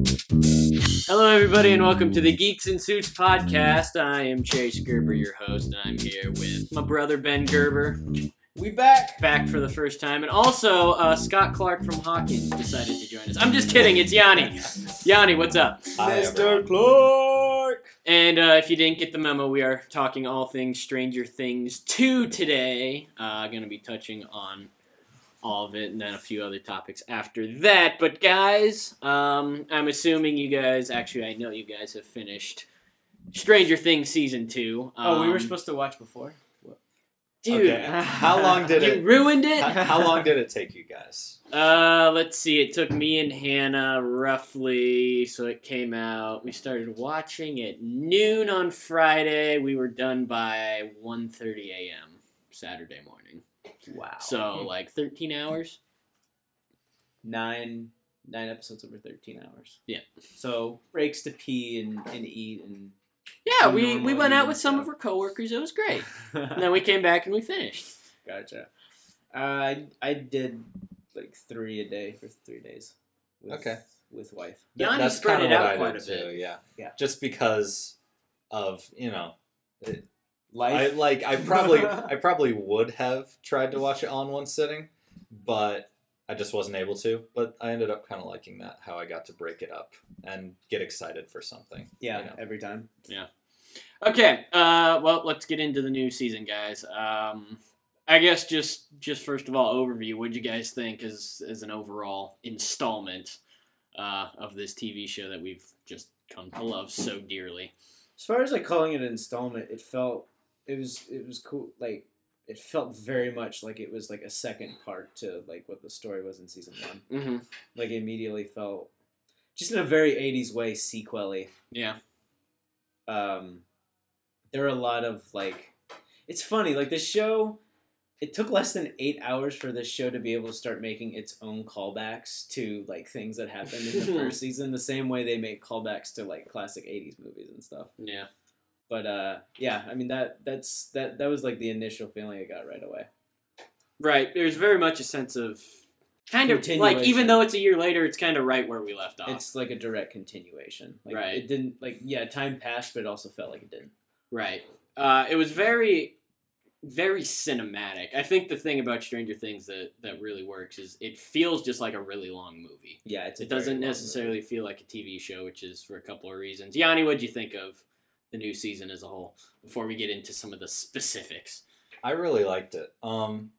Hello, everybody, and welcome to the Geeks in Suits podcast. I am Chase Gerber, your host, and I'm here with my brother Ben Gerber, We back. back for the first time, and also uh, Scott Clark from Hawkins decided to join us. I'm just kidding, it's Yanni. Yanni, what's up? Hi, Mr. Clark. And uh, if you didn't get the memo, we are talking all things Stranger Things 2 today. Uh, going to be touching on all of it and then a few other topics after that. But, guys, um, I'm assuming you guys, actually, I know you guys have finished Stranger Things Season 2. Oh, we were Um, supposed to watch before. Dude, Okay. How long did you it- ruined it? How, how long did it take you guys? Uh, let's see. It took me and Hannah roughly. So it came out. We started watching at noon on Friday. We were done by 1.30 a.m. Saturday morning. Wow. So like 13 hours. nine nine episodes over thirteen hours. Yeah. So breaks to pee and, and eat and. Yeah, we, we went out with some stuff. of our coworkers. It was great. And then we came back and we finished. gotcha. Uh, I I did like three a day for three days. With, Okay. With wife. Yanni That's spread kinda it what out I quite did a bit. Too, yeah. Yeah. Just because of you know, I Life. like I probably I probably would have tried to watch it all in one sitting, but I just wasn't able to. But I ended up kind of liking that how I got to break it up and get excited for something. yeah. you know. Every time. Yeah. Okay, uh, well, let's get into the new season, guys. Um, I guess just just first of all, overview. What would you guys think as as an overall installment uh, of this TV show that we've just come to love so dearly? As far as like calling it an installment, it felt it was it was cool. Like it felt very much like it was like a second part to like what the story was in season one. Mm-hmm. Like it immediately felt just in a very '80s way, sequely. Yeah. Um, there are a lot of like, it's funny. Like this show, it took less than eight hours for this show to be able to start making its own callbacks to like things that happened in the first season. The same way they make callbacks to like classic '80s movies and stuff. Yeah. But uh, yeah, I mean that that's that that was like the initial feeling I got right away. Right. There's very much a sense of kind of like even though it's a year later, it's kind of right where we left off. It's like a direct continuation. Like, Right. It didn't like yeah, time passed, but it also felt like it didn't. Right. Uh, it was very, very cinematic. I think the thing about Stranger Things that, that really works is it feels just like a really long movie. Yeah, it's. A It doesn't necessarily movie. feel like a TV show, which is for a couple of reasons. Yanni, what'd you think of the new season as a whole? Before we get into some of the specifics. I really liked it. Um,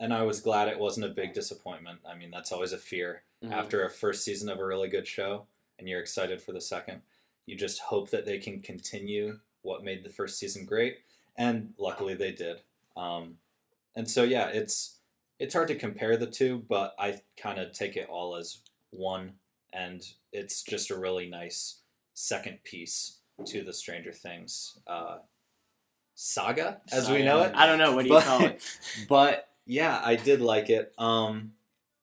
and I was glad it wasn't a big disappointment. I mean, that's always a fear Mhm. after a first season of a really good show, and you're excited for the second. You just hope that they can continue what made the first season great, and luckily they did. Um, and so yeah, it's it's hard to compare the two, but I kind of take it all as one, and it's just a really nice second piece to the Stranger Things uh, saga, as we know it. I don't know. What do you But- call it? But yeah, I did like it. Um,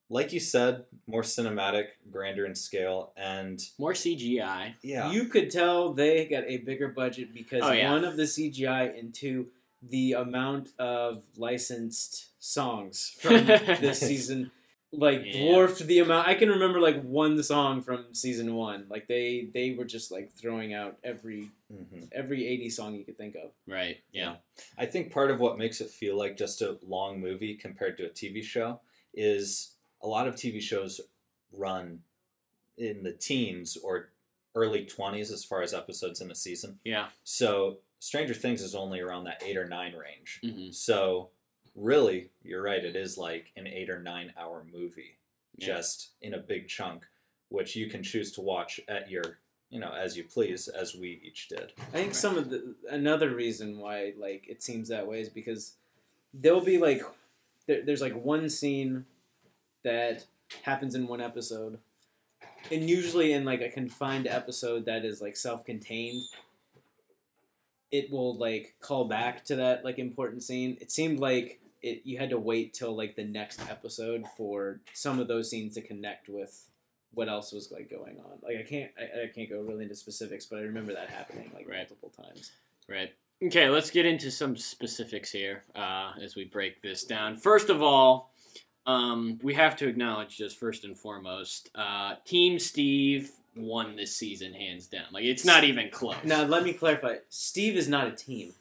like you said, more cinematic, grander in scale, and More CGI. yeah, You could tell they got a bigger budget because Oh, yeah. one of the CGI and two the amount of licensed songs from this season like Yeah. dwarfed the amount I can remember like one song from season one. Like they they were just like throwing out every Mhm. every eighty song you could think of. Right. Yeah. I think part of what makes it feel like just a long movie compared to a TV show is a lot of TV shows run in the teens or early 20s as far as episodes in a season. Yeah. So Stranger Things is only around that 8 or 9 range. hmm So really, you're right, it is like an 8 or 9 hour movie. Yeah. just in a big chunk, which you can choose to watch at your, you know, as you please, as we each did. I think some of the another reason why like it seems that way is because there'll be like there, there's like one scene that happens in one episode, and usually in like a confined episode that is like self-contained, it will like call back to that like important scene. It seemed like it you had to wait till like the next episode for some of those scenes to connect with what else was like going on. Like I can't I, I can't go really into specifics, but I remember that happening like Right. multiple times. Right. Okay, let's get into some specifics here uh, as we break this down. First of all, um, we have to acknowledge just first and foremost, uh, Team Steve won this season hands down. Like it's not even close. Now let me clarify. Steve is not a team.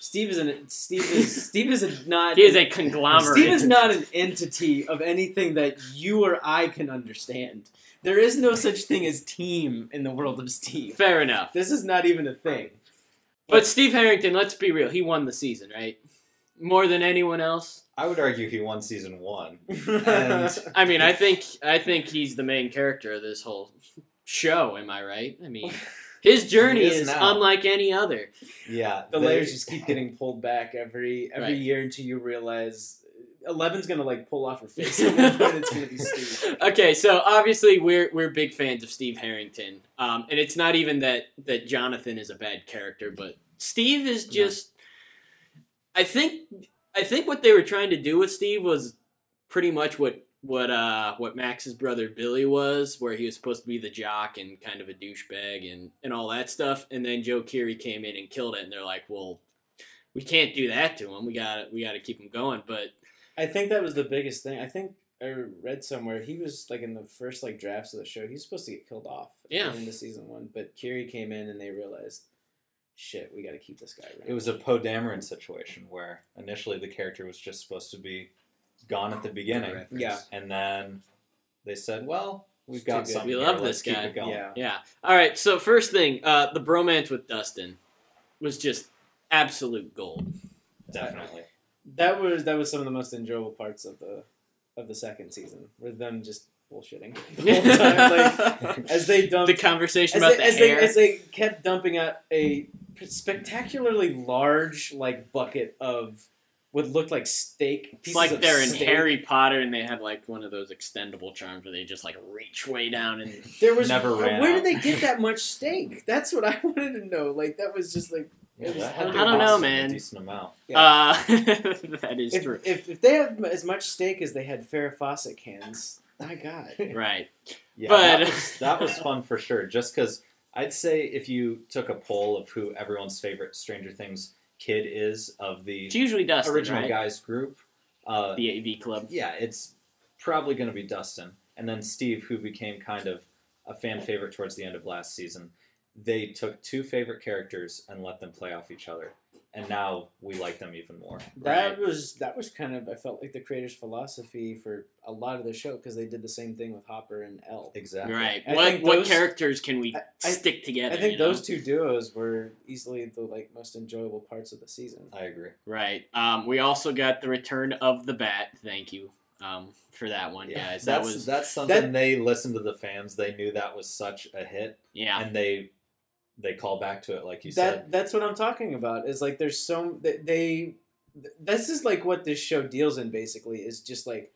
Steve is an Steve is Steve is a not. he is a conglomerate. Steve is not an entity of anything that you or I can understand. There is no such thing as team in the world of Steve. Fair enough. This is not even a thing. But Steve Harrington, let's be real, he won the season, right? More than anyone else. I would argue he won season one. I mean, I think I think he's the main character of this whole show. Am I right? I mean, his journey He is is, unlike any other. Yeah, the they- layers just keep getting pulled back every every Right. year until you realize Eleven's gonna like pull off her face at one point. It's gonna be Steve. okay, so obviously we're we're big fans of Steve Harrington, um, and it's not even that that Jonathan is a bad character, but Steve is No. just. I think I think what they were trying to do with Steve was pretty much what what uh what Max's brother Billy was, where he was supposed to be the jock and kind of a douchebag and and all that stuff, and then Joe Keery came in and killed it, and they're like, well. We can't do that to him. We got we got to keep him going. But I think that was the biggest thing. I think I read somewhere he was like in the first like drafts of the show. he's supposed to get killed off. Yeah. In the season one, but Keery came in and they realized, shit, we got to keep this guy around. It was a Poe Dameron situation where initially the character was just supposed to be gone at the beginning, Yeah. and then they said, "Well, we've got too good. something. We here, love let's this keep guy." it going." yeah. Yeah. All right. So first thing, uh, the bromance with Dustin was just absolute gold. definitely. That was that was some of the most enjoyable parts of the of the second season, with them just bullshitting the whole time. Like as they dumped the conversation about they, the as, they, hair. as they kept dumping out a spectacularly large like bucket of what look like steak. it's pieces like of they're in steak. Harry Potter and they have like one of those extendable charms where they just like reach way down and There was Never ran Where out. did they get that much steak? That's what I wanted to know. Like that was just like Yeah, was that I don't know, man. A decent amount. uh, that is if, true. if if they have as much steak as they had Farrah Fawcett cans, my God. Right. Yeah, But- that, was, that was fun for sure. Just because I'd say if you took a poll of who everyone's favorite Stranger Things kid is of the It's usually Dustin, original right? guys group, uh, The AV club. yeah, it's probably going to be Dustin, and then Steve, who became kind of a fan favorite towards the end of last season. They took two favorite characters and let them play off each other, and now we like them even more. That Right. was that was kind of I felt like the creators' philosophy for a lot of the show because they did the same thing with Hopper and El. Exactly. Right. I what what those- characters can we I- I- stick together? I think you know? those two duos were easily the like most enjoyable parts of the season. I agree. Right. Um, we also got the return of the bat. Thank you um, for that one, Yeah, guys. That was that's something that- they listened to the fans. They knew that was such a hit, yeah. and they they call back to it like you that said. that's what I'm talking about. Is like there's so they, they this is like what this show deals in basically is just like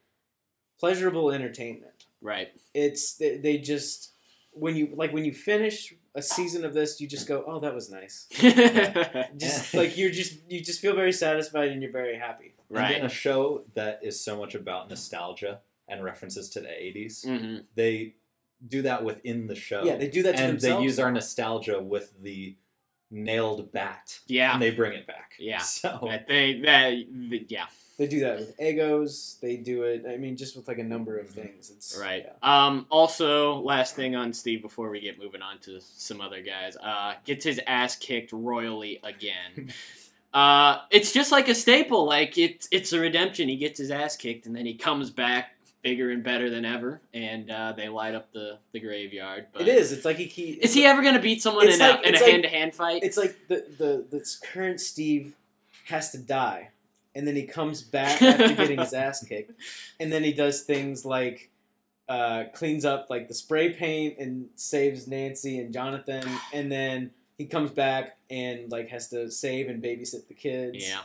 pleasurable entertainment. Right. It's they, they just when you like when you finish a season of this, you just go, oh, that was nice. Just Yeah. like you're just you just feel very satisfied and you're very happy. And in a show that is so much about nostalgia and references to the '80s, hmm they do that within the show. Yeah, they do that to and themselves. they use our nostalgia with the nailed bat, Yeah. and they bring it back. Yeah. So I think that. th- Yeah. They do that with egos. They do it. I mean, just with like a number of things. It's Right. yeah. Um. Also, last thing on Steve before we get moving on to some other guys. Uh, gets his ass kicked royally again. uh, it's just like a staple. Like it's it's a redemption. He gets his ass kicked and then he comes back bigger and better than ever, and uh, they light up the the graveyard. But It is. It's like he. he Is he ever gonna beat someone in like- a in a hand to hand fight? It's like the the this current Steve has to die, and then he comes back after getting his ass kicked, and then he does things like uh, cleans up like the spray paint and saves Nancy and Jonathan, and then he comes back and like has to save and babysit the kids. Yeah.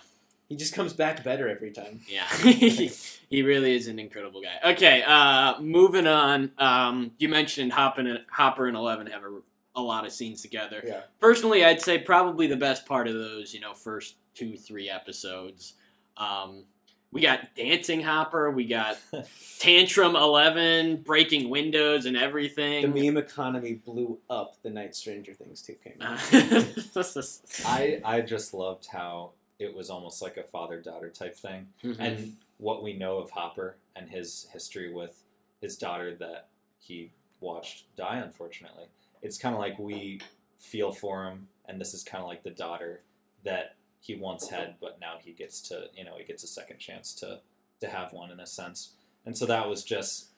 He just comes back better every time. Yeah, he really is an incredible guy. Okay, uh, moving on. Um, you mentioned Hopper and Hopper and Eleven have a, a lot of scenes together. Yeah. Personally, I'd say probably the best part of those, you know, first two three episodes. Um, we got dancing Hopper, we got tantrum Eleven, breaking windows and everything. The meme economy blew up the night Stranger Things 2 came out. I I just loved how it was almost like a father daughter type thing, Mhm. and what we know of Hopper and his history with his daughter that he watched die, unfortunately. It's kind of like we feel for him, and this is kind of like the daughter that he once had, but now he gets to, you know, he gets a second chance to to have one in a sense. And so that was just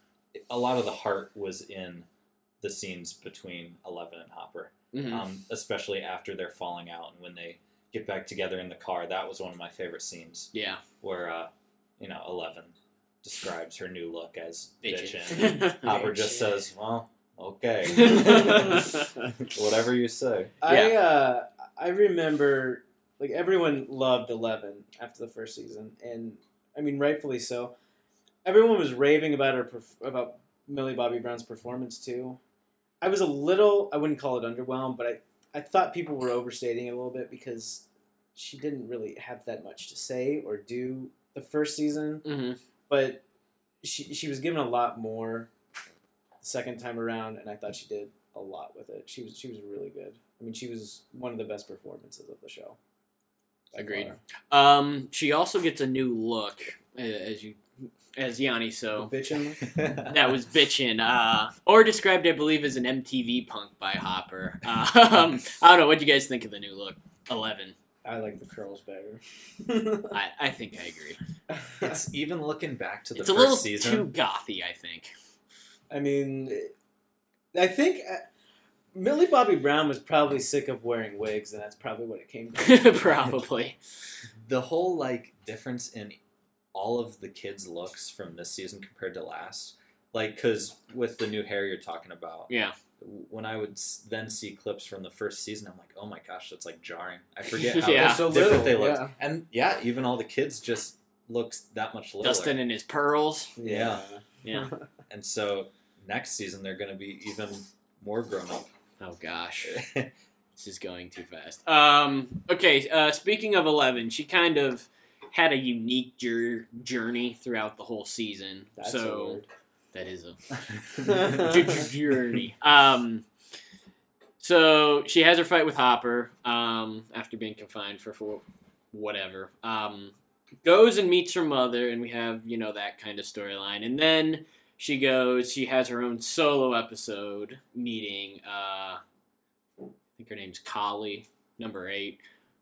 a lot of the heart was in the scenes between Eleven and Hopper Mhm. um, especially after they're falling out and when they get back together in the car. That was one of my favorite scenes yeah, where uh, you know Eleven describes her new look as bitchin'. bitchin'. Hopper just says, "Well, okay, whatever you say." I uh, I remember like everyone loved Eleven after the first season, and I mean rightfully so. Everyone was raving about her perf- about Millie Bobby Brown's performance too. I was a little I wouldn't call it underwhelmed, but I I thought people were overstating it a little bit because she didn't really have that much to say or do the first season, Mhm. but she she was given a lot more the second time around, and I thought she did a lot with it. She was she was really good. I mean, she was one of the best performances of the show. Agreed. Um, she also gets a new look as you as Yanni. So bitchin'. that was bitchin', uh, or described, I believe, as an MTV punk by Hopper. Um, I don't know. What do you guys think of the new look? Eleven. I like the curls better. I, I think I agree. it's even looking back to the It's a first little season. too gothy. I think. I mean, I think uh, Millie Bobby Brown was probably sick of wearing wigs, and that's probably what it came to. Probably. the whole like difference in all of the kids' looks from this season compared to last, like because with the new hair you're talking about, Yeah. when I would then see clips from the first season, I'm like, oh my gosh, that's like jarring. I forget how Yeah. so different little, they looked, yeah. and yeah, even all the kids just looks that much littler. Dustin and his pearls. Yeah. Yeah. And so next season they're going to be even more grown up. Oh gosh. This is going too fast. Um, okay, uh, speaking of Eleven, she kind of had a unique jour- journey throughout the whole season. That's so a that is a j- j- journey. Um, so she has her fight with Hopper um, after being confined for, for whatever. Um, goes and meets her mother, and we have you know that kind of storyline. And then she goes. She has her own solo episode meeting. Uh, I think her name's Kali, number eight.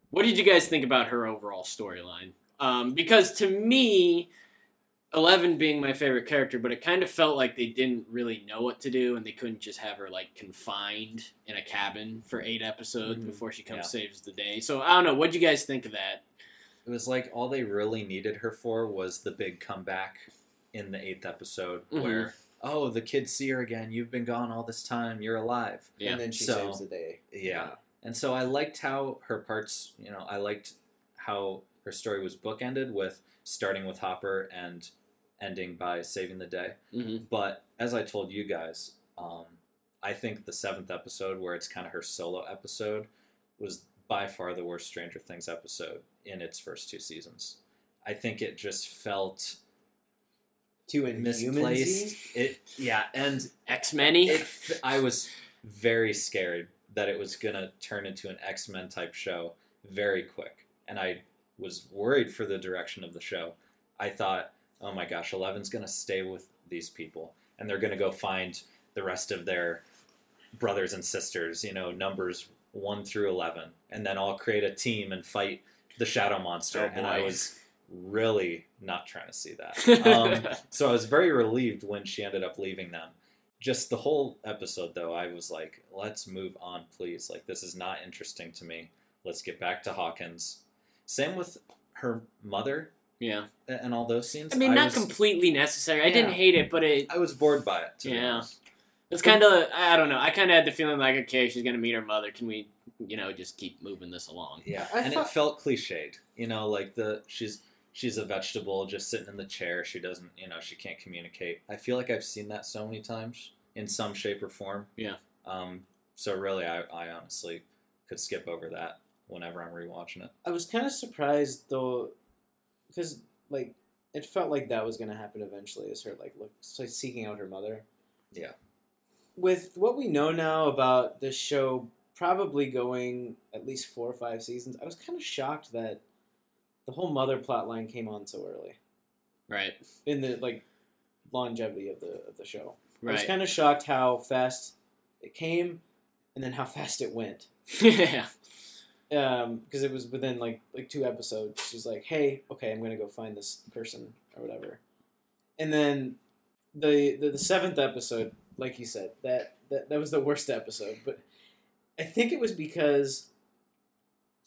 What did you guys think about her overall storyline? Um, because to me, Eleven being my favorite character, but it kind of felt like they didn't really know what to do, and they couldn't just have her like confined in a cabin for eight episodes Mhm. before she comes Yeah. saves the day. So I don't know. What would you guys think of that? It was like all they really needed her for was the big comeback in the eighth episode Mhm. where, oh, the kids see her again. You've been gone all this time. You're alive. Yeah. And then she So- saves the day. Yeah. And so I liked how her parts, you know, I liked how her story was bookended with starting with Hopper and ending by saving the day. Mm-hmm. But as I told you guys, um, I think the seventh episode, where it's kind of her solo episode, was by far the worst Stranger Things episode in its first two seasons. I think it just felt Too misplaced. It yeah, and X Men. I was very scared that it was gonna turn into an X Men type show very quick, and I was worried for the direction of the show. I thought, oh my gosh, Eleven's gonna stay with these people, and they're gonna go find the rest of their brothers and sisters, you know, numbers one through eleven, and then all create a team and fight the Shadow Monster. Oh, and I was really not trying to see that. Um, so I was very relieved when she ended up leaving them. Just the whole episode, though, I was like, let's move on, please. Like, this is not interesting to me. Let's get back to Hawkins. Same with her mother yeah. and all those scenes. I mean, not was, completely necessary. I didn't hate it, but it I was bored by it. To Yeah. it's kind of I don't know. I kind of had the feeling like, okay, she's gonna meet her mother. Can we, you know, just keep moving this along? Yeah, I and thought- it felt cliched. You know, like the she's she's a vegetable just sitting in the chair. She doesn't, you know, she can't communicate. I feel like I've seen that so many times in some shape or form. Yeah. Um. So really, I, I honestly could skip over that whenever I'm rewatching it. I was kind of surprised though, because like it felt like that was going to happen eventually. Is her like look so seeking out her mother. Yeah. With what we know now about this show, probably going at least four or five seasons, I was kind of shocked that the whole mother plot line came on so early Right. in the like longevity of the of the show. I was kind of shocked how fast it came, and then how fast it went. yeah. Um, because it was within like like two episodes. She's like, "Hey, okay, I'm gonna go find this person or whatever," and then the the, the seventh episode, like you said, that, that that was the worst episode. But I think it was because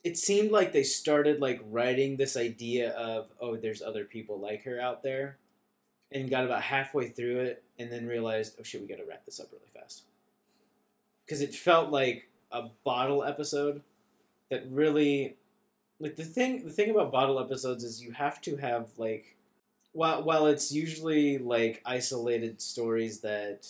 it seemed like they started like writing this idea of oh, there's other people like her out there, and got about halfway through it, and then realized, oh shit, we gotta wrap this up really fast. Because it felt like a bottle episode that really like the thing the thing about bottle episodes is you have to have like while while it's usually like isolated stories that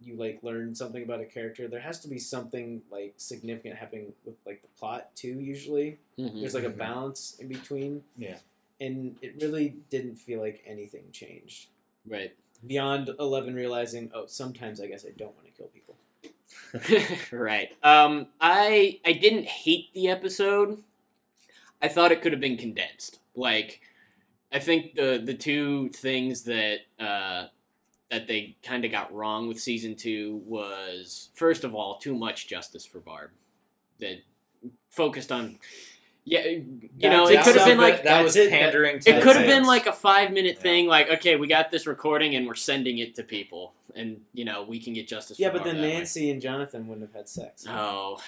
you like learn something about a character there has to be something like significant happening with like the plot too usually Mhm. there's like a Mhm. balance in between Yeah. and it really didn't feel like anything changed Right. beyond 11 realizing oh sometimes i guess i don't want to kill people right. Um, I I didn't hate the episode. I thought it could have been condensed. Like, I think the the two things that uh, that they kind of got wrong with season two was first of all too much justice for Barb. That focused on, yeah, you know, it could have been like that was it. pandering. to it could have been like a five minute Yeah. thing, like okay, we got this recording and we're sending it to people, and you know we can get justice. yeah for but then that way. nancy and jonathan wouldn't have had sex Oh,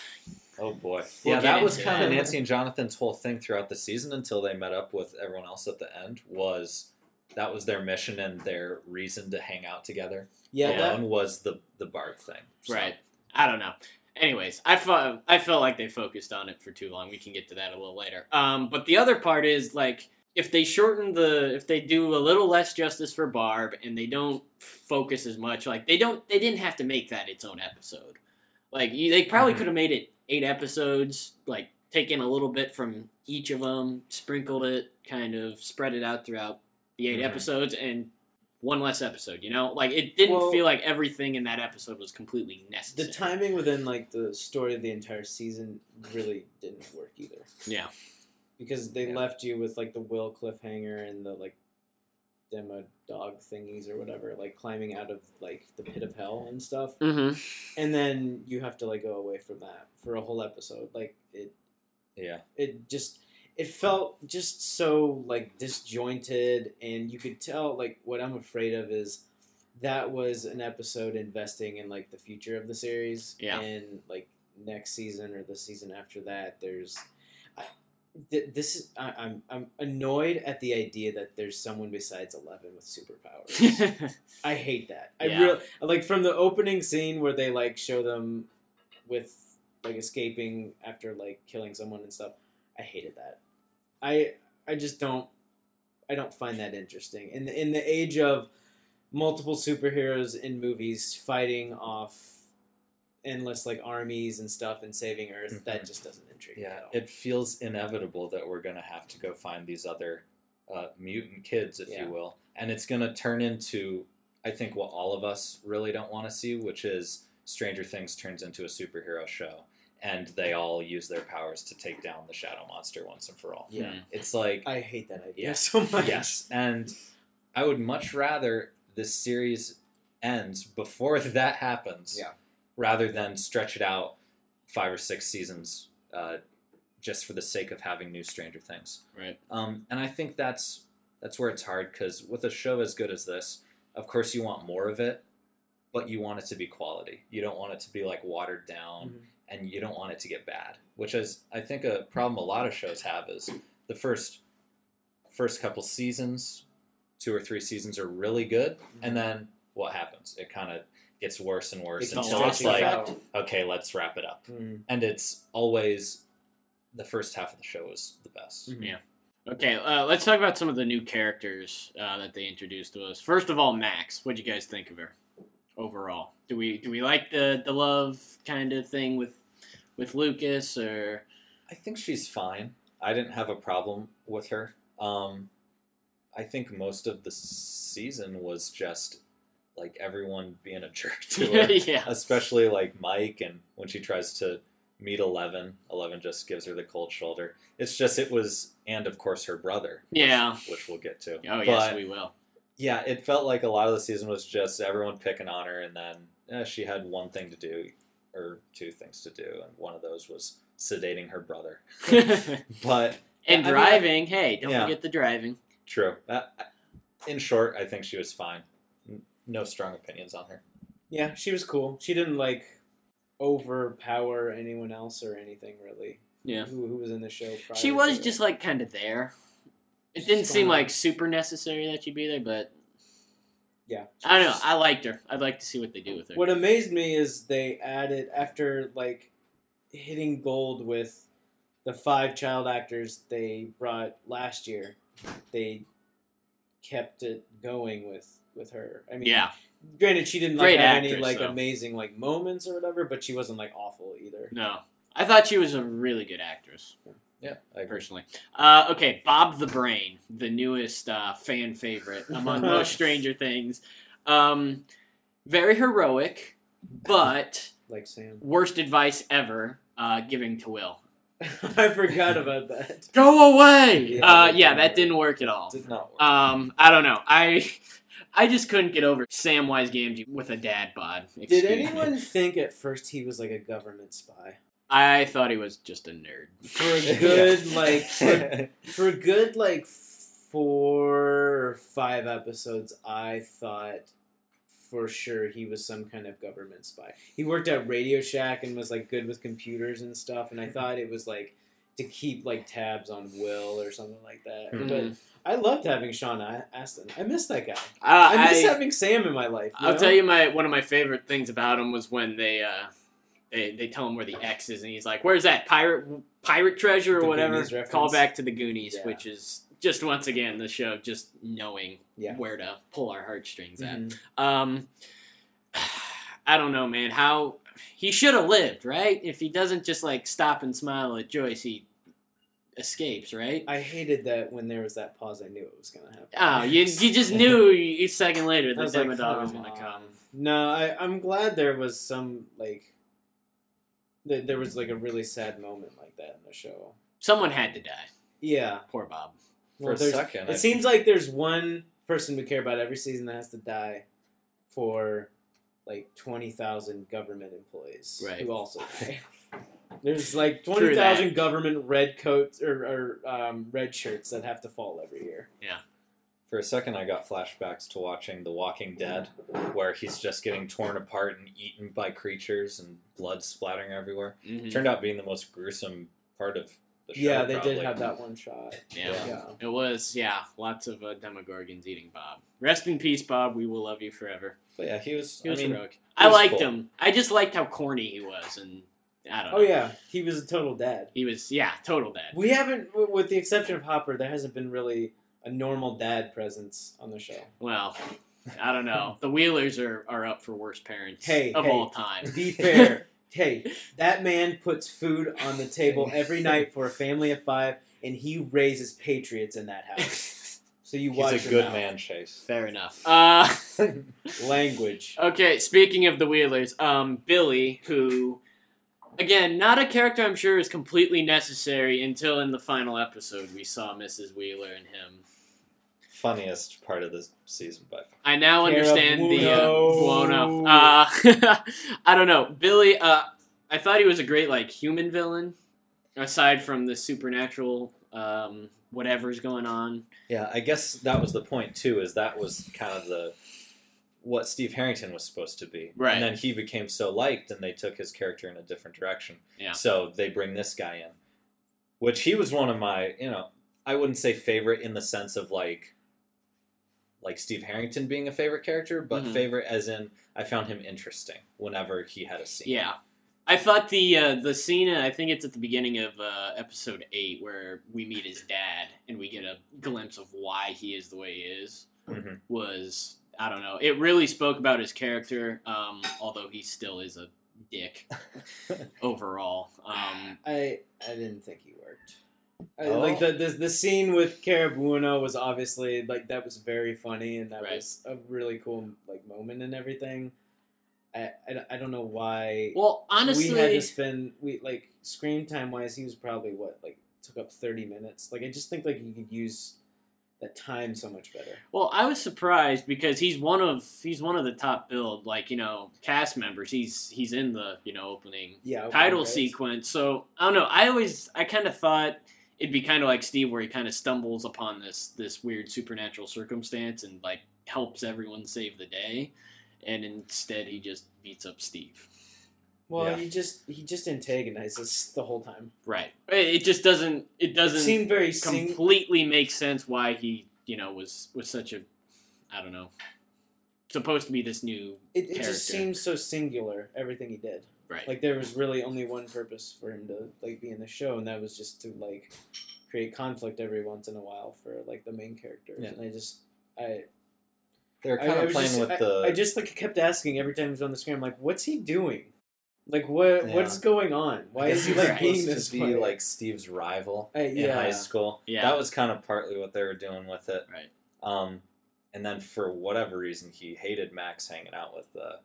Oh boy. We'll yeah, that was kind of. Nancy and Jonathan's whole thing throughout the season until they met up with everyone else at the end was that was their mission and their reason to hang out together. yeah that, Alone was the the Barb thing. So, right. I don't know. Anyways, I felt I felt like they focused on it for too long. We can get to that a little later. Um, but the other part is like if they shorten the if they do a little less justice for Barb and they don't focus as much, like they don't they didn't have to make that its own episode. Like you, they probably Mhm. could have made it eight episodes, like taken a little bit from each of them, sprinkled it, kind of spread it out throughout the 8 Mhm. episodes, and one less episode. You know, like it didn't Well- feel like everything in that episode was completely necessary. the timing within like the story of the entire season really didn't work either Yeah. because they Yeah. left you with like the will cliffhanger and the like demo dog thingies or whatever like climbing out of like the pit of hell and stuff Mm-hmm. and then you have to like go away from that for a whole episode like it Yeah. it just it felt just so like disjointed and you could tell like what i'm afraid of is that was an episode investing in like the future of the series Yeah. and like next season or the season after that there's I, th- this is I, i'm i'm annoyed at the idea that there's someone besides 11 with superpowers I hate that. I Yeah. real like from the opening scene where they like show them with like escaping after like killing someone and stuff. I hated that. I I just don't I don't find that interesting. In the, in the age of multiple superheroes in movies fighting off endless like armies and stuff and saving Earth, that Mhm. just doesn't intrigue me Yeah. at all. It feels inevitable that we're gonna have to go find these other uh, mutant kids, if Yeah. you will, and it's gonna turn into I think what all of us really don't want to see, which is Stranger Things turns into a superhero show, and they all use their powers to take down the shadow monster once and for all. yeah. It's like I hate that idea Yeah. so much. yes, and I would much rather this series ends before that happens, Yeah. rather than stretch it out five or six seasons uh, just for the sake of having new Stranger Things. right. Um, and I think that's that's where it's hard because with a show as good as this, of course you want more of it, but you want it to be quality. You don't want it to be like watered down, Mhm. And you don't want it to get bad. Which is, I think, a problem a lot of shows have is the first first couple seasons, two or three seasons are really good, and then what happens? It kind of gets worse and worse It keeps until it's like, out. okay, let's wrap it up. Mhm. And it's always the first half of the show is the best. Mhm. Yeah. Okay, uh, let's talk about some of the new characters uh, that they introduced to us. First of all, Max. What'd you guys think of her overall? Do we do we like the the love kind of thing with with Lucas or I think she's fine. I didn't have a problem with her. Um, I think most of the season was just like everyone being a jerk to her, yeah. especially like Mike and when she tries to meet Eleven. Eleven just gives her the cold shoulder. It's just it was, and of course her brother, Yeah. which we'll get to. Oh But, yes, we will. Yeah, it felt like a lot of the season was just everyone picking on her, and then eh, she had one thing to do, or two things to do, and one of those was sedating her brother. But and I mean, driving. hey, don't Yeah. forget the driving. true. Uh, in short, I think she was fine. No strong opinions on her. Yeah, she was cool. She didn't like overpower anyone else or anything really. Yeah. Who, who was in the show? Prior She was to just it. like kind of there. It didn't seem gone. like super necessary that she'd be there, but yeah. I don't know. I liked her. I'd like to see what they do with her. What amazed me is they added after like hitting gold with the five child actors they brought last year. They kept it going with with her. I mean, yeah. Granted, she didn't like Great have any like though. amazing like moments or whatever, but she wasn't like awful either. No. I thought she was a really good actress, Yeah, I agree. personally. Uh, okay, Bob the Brain, the newest uh, fan favorite among most Stranger Things. Um, very heroic, but Like Sam. worst advice ever uh, giving to Will. I forgot about that. Go away. Yeah, uh, that yeah, didn't that work. didn't work at all. Did not work. Um, I don't know. I I just couldn't get over Samwise Gamgee with a dad bod. Did Excuse me. anyone think at first he was like a government spy? I thought he was just a nerd. For a good like for, for a good like four or five episodes, I thought for sure he was some kind of government spy. He worked at Radio Shack and was like good with computers and stuff, and I thought it was like to keep like tabs on Will or something like that. Mhm. But I loved having Sean Astin. I miss that guy. Uh, I miss I, having Sam in my life. I'll know? tell you my one of my favorite things about him was when they uh they, they tell him where the X is and he's like, "Where's that pirate pirate treasure or The whatever?" Call back to the Goonies, Yeah. which is just once again the show just knowing Yeah. where to pull our heartstrings at. Mhm. Um, I don't know, man. How he should have lived, right? If he doesn't just like stop and smile at Joyce, he escapes, right? I hated that when there was that pause. I knew it was gonna happen. Oh, you, you just knew a second later the was like, Demodog was gonna on. come. No, I, I'm glad there was some like that there was like a really sad moment like that in the show. Someone had to die. Yeah, Poor Bob. For well, a there's- second, I- it seems like there's one person we care about every season that has to die for like twenty thousand government employees Right. who also die. There's like True twenty that. thousand government red coats or, or um, red shirts that have to fall every year. For a second, I got flashbacks to watching The Walking Dead, where he's just getting torn apart and eaten by creatures and blood splattering everywhere. Mhm. Turned out being the most gruesome part of the show. yeah, they probably. did have that one shot. Yeah. Yeah. It was, yeah, lots of uh, Demogorgons eating Bob. Rest in peace, Bob. We will love you forever. But yeah, he was. He was I mean, heroic. I was liked cool. him. I just liked how corny he was, and I don't know. Oh yeah, he was a total dad. He was, yeah, total dad. We haven't, with the exception of Hopper, there hasn't been really a normal dad presence on the show. Well, I don't know. The Wheelers are, are up for worst parents Hey, of hey. all time. Be fair. hey, that man puts food on the table every night for a family of five, and he raises patriots in that house. So you watch he's a good out. man, Chase. Fair enough. Uh, Language. okay, speaking of the Wheelers, um, Billy, who, again, not a character I'm sure is completely necessary until in the final episode we saw Mrs. Wheeler and him. Funniest part of this season by far. I now Cara understand the uh, Buono. Buono. Uh, I don't know, Billy. Uh, I thought he was a great like human villain, aside from the supernatural um, whatever's going on. Yeah, I guess that was the point too. Is that was kind of the what Steve Harrington was supposed to be, Right. And then he became so liked, and they took his character in a different direction. Yeah. So they bring this guy in, which he was one of my, you know, I wouldn't say favorite in the sense of like, like Steve Harrington being a favorite character, but Mhm. favorite as in I found him interesting whenever he had a scene. Yeah. I thought the uh, the scene I think it's at the beginning of uh, episode eight where we meet his dad and we get a glimpse of why he is the way he is Mhm. was I don't know it really spoke about his character um, although he still is a dick overall um, I I didn't think he worked. I- Oh. Like the, the the scene with Carabuno was obviously like that was very funny and that Right. was a really cool like moment and everything. I, I, I don't know why Well, honestly, we had to spend we like screen time wise he was probably what like took up thirty minutes. Like I just think like you could use that time so much better. Well, I was surprised because he's one of he's one of the top build like you know cast members. He's he's in the you know opening Yeah. title credits. sequence. So I don't know. I always I kind of thought it'd be kind of like Steve, where he kind of stumbles upon this this weird supernatural circumstance and like helps everyone save the day, and instead he just beats up Steve. Well, Yeah. he just he just antagonizes the whole time. Right. It it just doesn't it It doesn't seemed very sing- completely make sense why he you know was was such a I don't know supposed to be this new it, it just seems so singular everything he did. Right. Like there was really only one purpose for him to like be in the show, and that was just to like create conflict every once in a while for like the main characters. Yeah. And I just I They're kind I of was playing just- with I, the. I just like kept asking every time he was on the screen. I'm like, what's he doing? Like what Yeah. what's going on? Why is he like being supposed this to be way? like Steve's rival I- in high school. Yeah. That was kind of partly what they were doing with it. Right. Um, and then for whatever reason, he hated Max hanging out with the.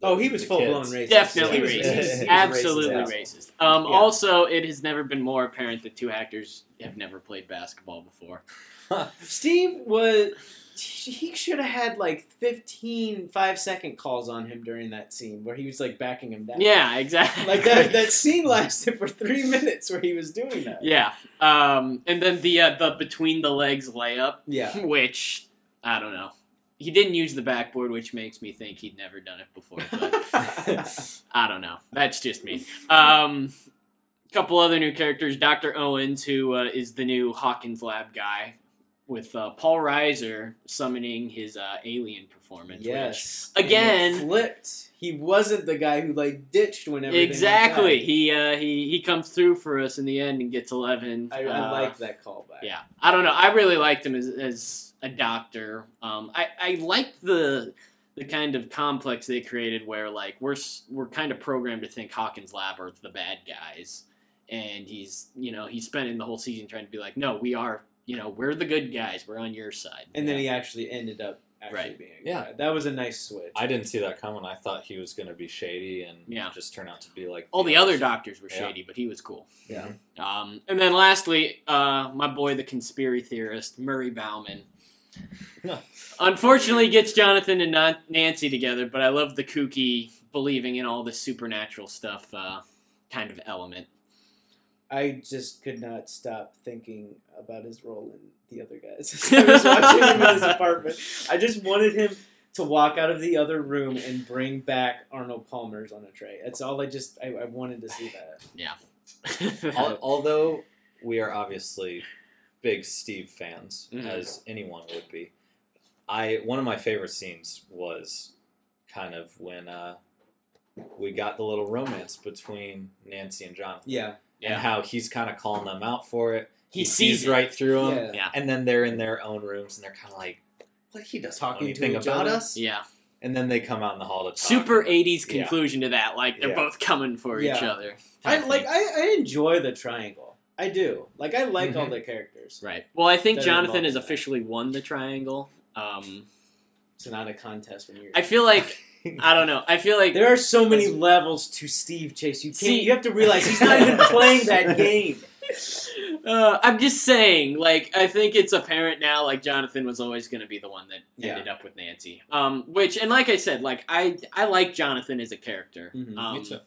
The Oh, he was the full blown racist. Definitely He was- racist. he was- he was a Absolutely racist racist. Um, Yeah. Also, it has never been more apparent that two actors have never played basketball before. Steve was. He should have had like 15 five second calls on him during that scene where he was like backing him down. Yeah, exactly. Like that, that scene lasted for three minutes where he was doing that. Yeah. Um, and then the uh, the between the legs layup, Yeah. which I don't know. He didn't use the backboard, which makes me think he'd never done it before. But I don't know. That's just me. Um, couple other new characters. Doctor Owens, who uh, is the new Hawkins Lab guy, with uh, Paul Reiser summoning his uh, alien performance. which- Yes. Again- And it flipped. He wasn't the guy who like ditched when everything. went exactly. He uh, he he comes through for us in the end and gets eleven. I, I Uh, like that callback. Yeah, I don't know. I really liked him as, as a doctor. Um, I I liked the the kind of complex they created where like we're we're kind of programmed to think Hawkins Lab are the bad guys, and he's you know he's spending the whole season trying to be like, no, we are you know we're the good guys. We're on your side. And then he actually ended up actually Right. being. Yeah. guy. That was a nice switch. I didn't see that coming. I thought he was going to be shady and Yeah. just turn out to be like All the other doctors were Yeah. shady, but he was cool. Yeah. Um, and then lastly, uh, my boy, the conspiracy theorist, Murray Bauman. Unfortunately, gets Jonathan and Nancy together, but I love the kooky, believing in all this supernatural stuff uh, kind of element. I just could not stop thinking about his role in the other guys. I was watching him in his apartment. I just wanted him to walk out of the other room and bring back Arnold Palmer's on a tray. That's all I just I, I wanted to see that. Yeah. although we are obviously big Steve fans, Mhm. as anyone would be, I one of my favorite scenes was kind of when uh, we got the little romance between Nancy and Jonathan, Yeah. Yeah. and how he's kind of calling them out for it. He sees it. right through them, Yeah. yeah, and then they're in their own rooms, and they're kind of like, "What? He doesn't Talking know to anything about other. us." yeah. And then they come out in the hall to talk. Super and- '80s Yeah. conclusion to that. Like they're Yeah. both coming for each other. I like. I, I enjoy the triangle. I do. Like I like all Mhm. the characters. right. Well, I think Jonathan has officially won the triangle. Um, It's not a contest when you're I feel like I don't know. I feel like There are so many levels to Steve Chase. You can't. See- you have to realize he's not even playing that game. Uh, I'm just saying, like, I think it's apparent now, like, Jonathan was always going to be the one that Yeah. ended up with Nancy. Um, which, and like I said, like, I I like Jonathan as a character. Mhm. Um, Me too.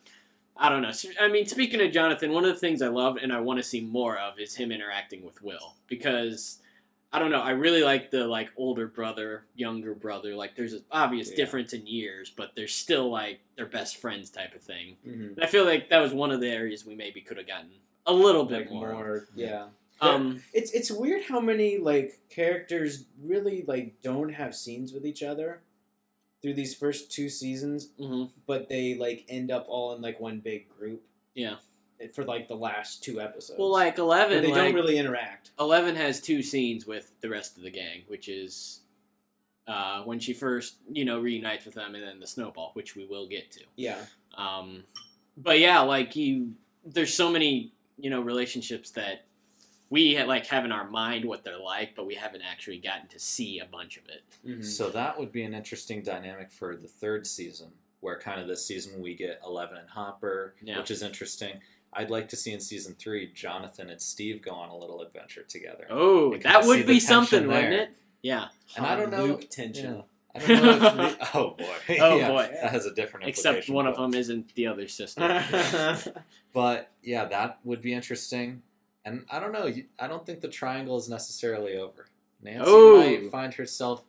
I don't know. I mean, speaking of Jonathan, one of the things I love and I want to see more of is him interacting with Will because I don't know. I really like the like older brother, younger brother. Like, there's an obvious Yeah. difference in years, but they're still like they're best friends type of thing. Mhm. And I feel like that was one of the areas we maybe could have gotten a little bit Like more. more, yeah. Um, It's it's weird how many like characters really like don't have scenes with each other through these first two seasons, mhm. but they like end up all in like one big group Yeah. for like the last two episodes. Well, like But Eleven, they like, don't really interact. Eleven has two scenes with the rest of the gang, which is uh, when she first, you know, reunites with them, and then the snowball, which we will get to. Yeah, Um, but yeah, like you, there's so many, you know, relationships that we like have in our mind what they're like, but we haven't actually gotten to see a bunch of it. Mhm. So that would be an interesting dynamic for the third season, where kind of this season we get Eleven and Hopper, Yeah. which is interesting. I'd like to see in season three Jonathan and Steve go on a little adventure together. Oh, that would be tension something, wouldn't it? Yeah. And I don't know- tension. Yeah. I don't know if oh boy, Oh Yeah, boy. that has a different Except implication, one of them isn't the other sister. But yeah, that would be interesting. And I don't know. I don't think the triangle is necessarily over. Nancy Oh. might find herself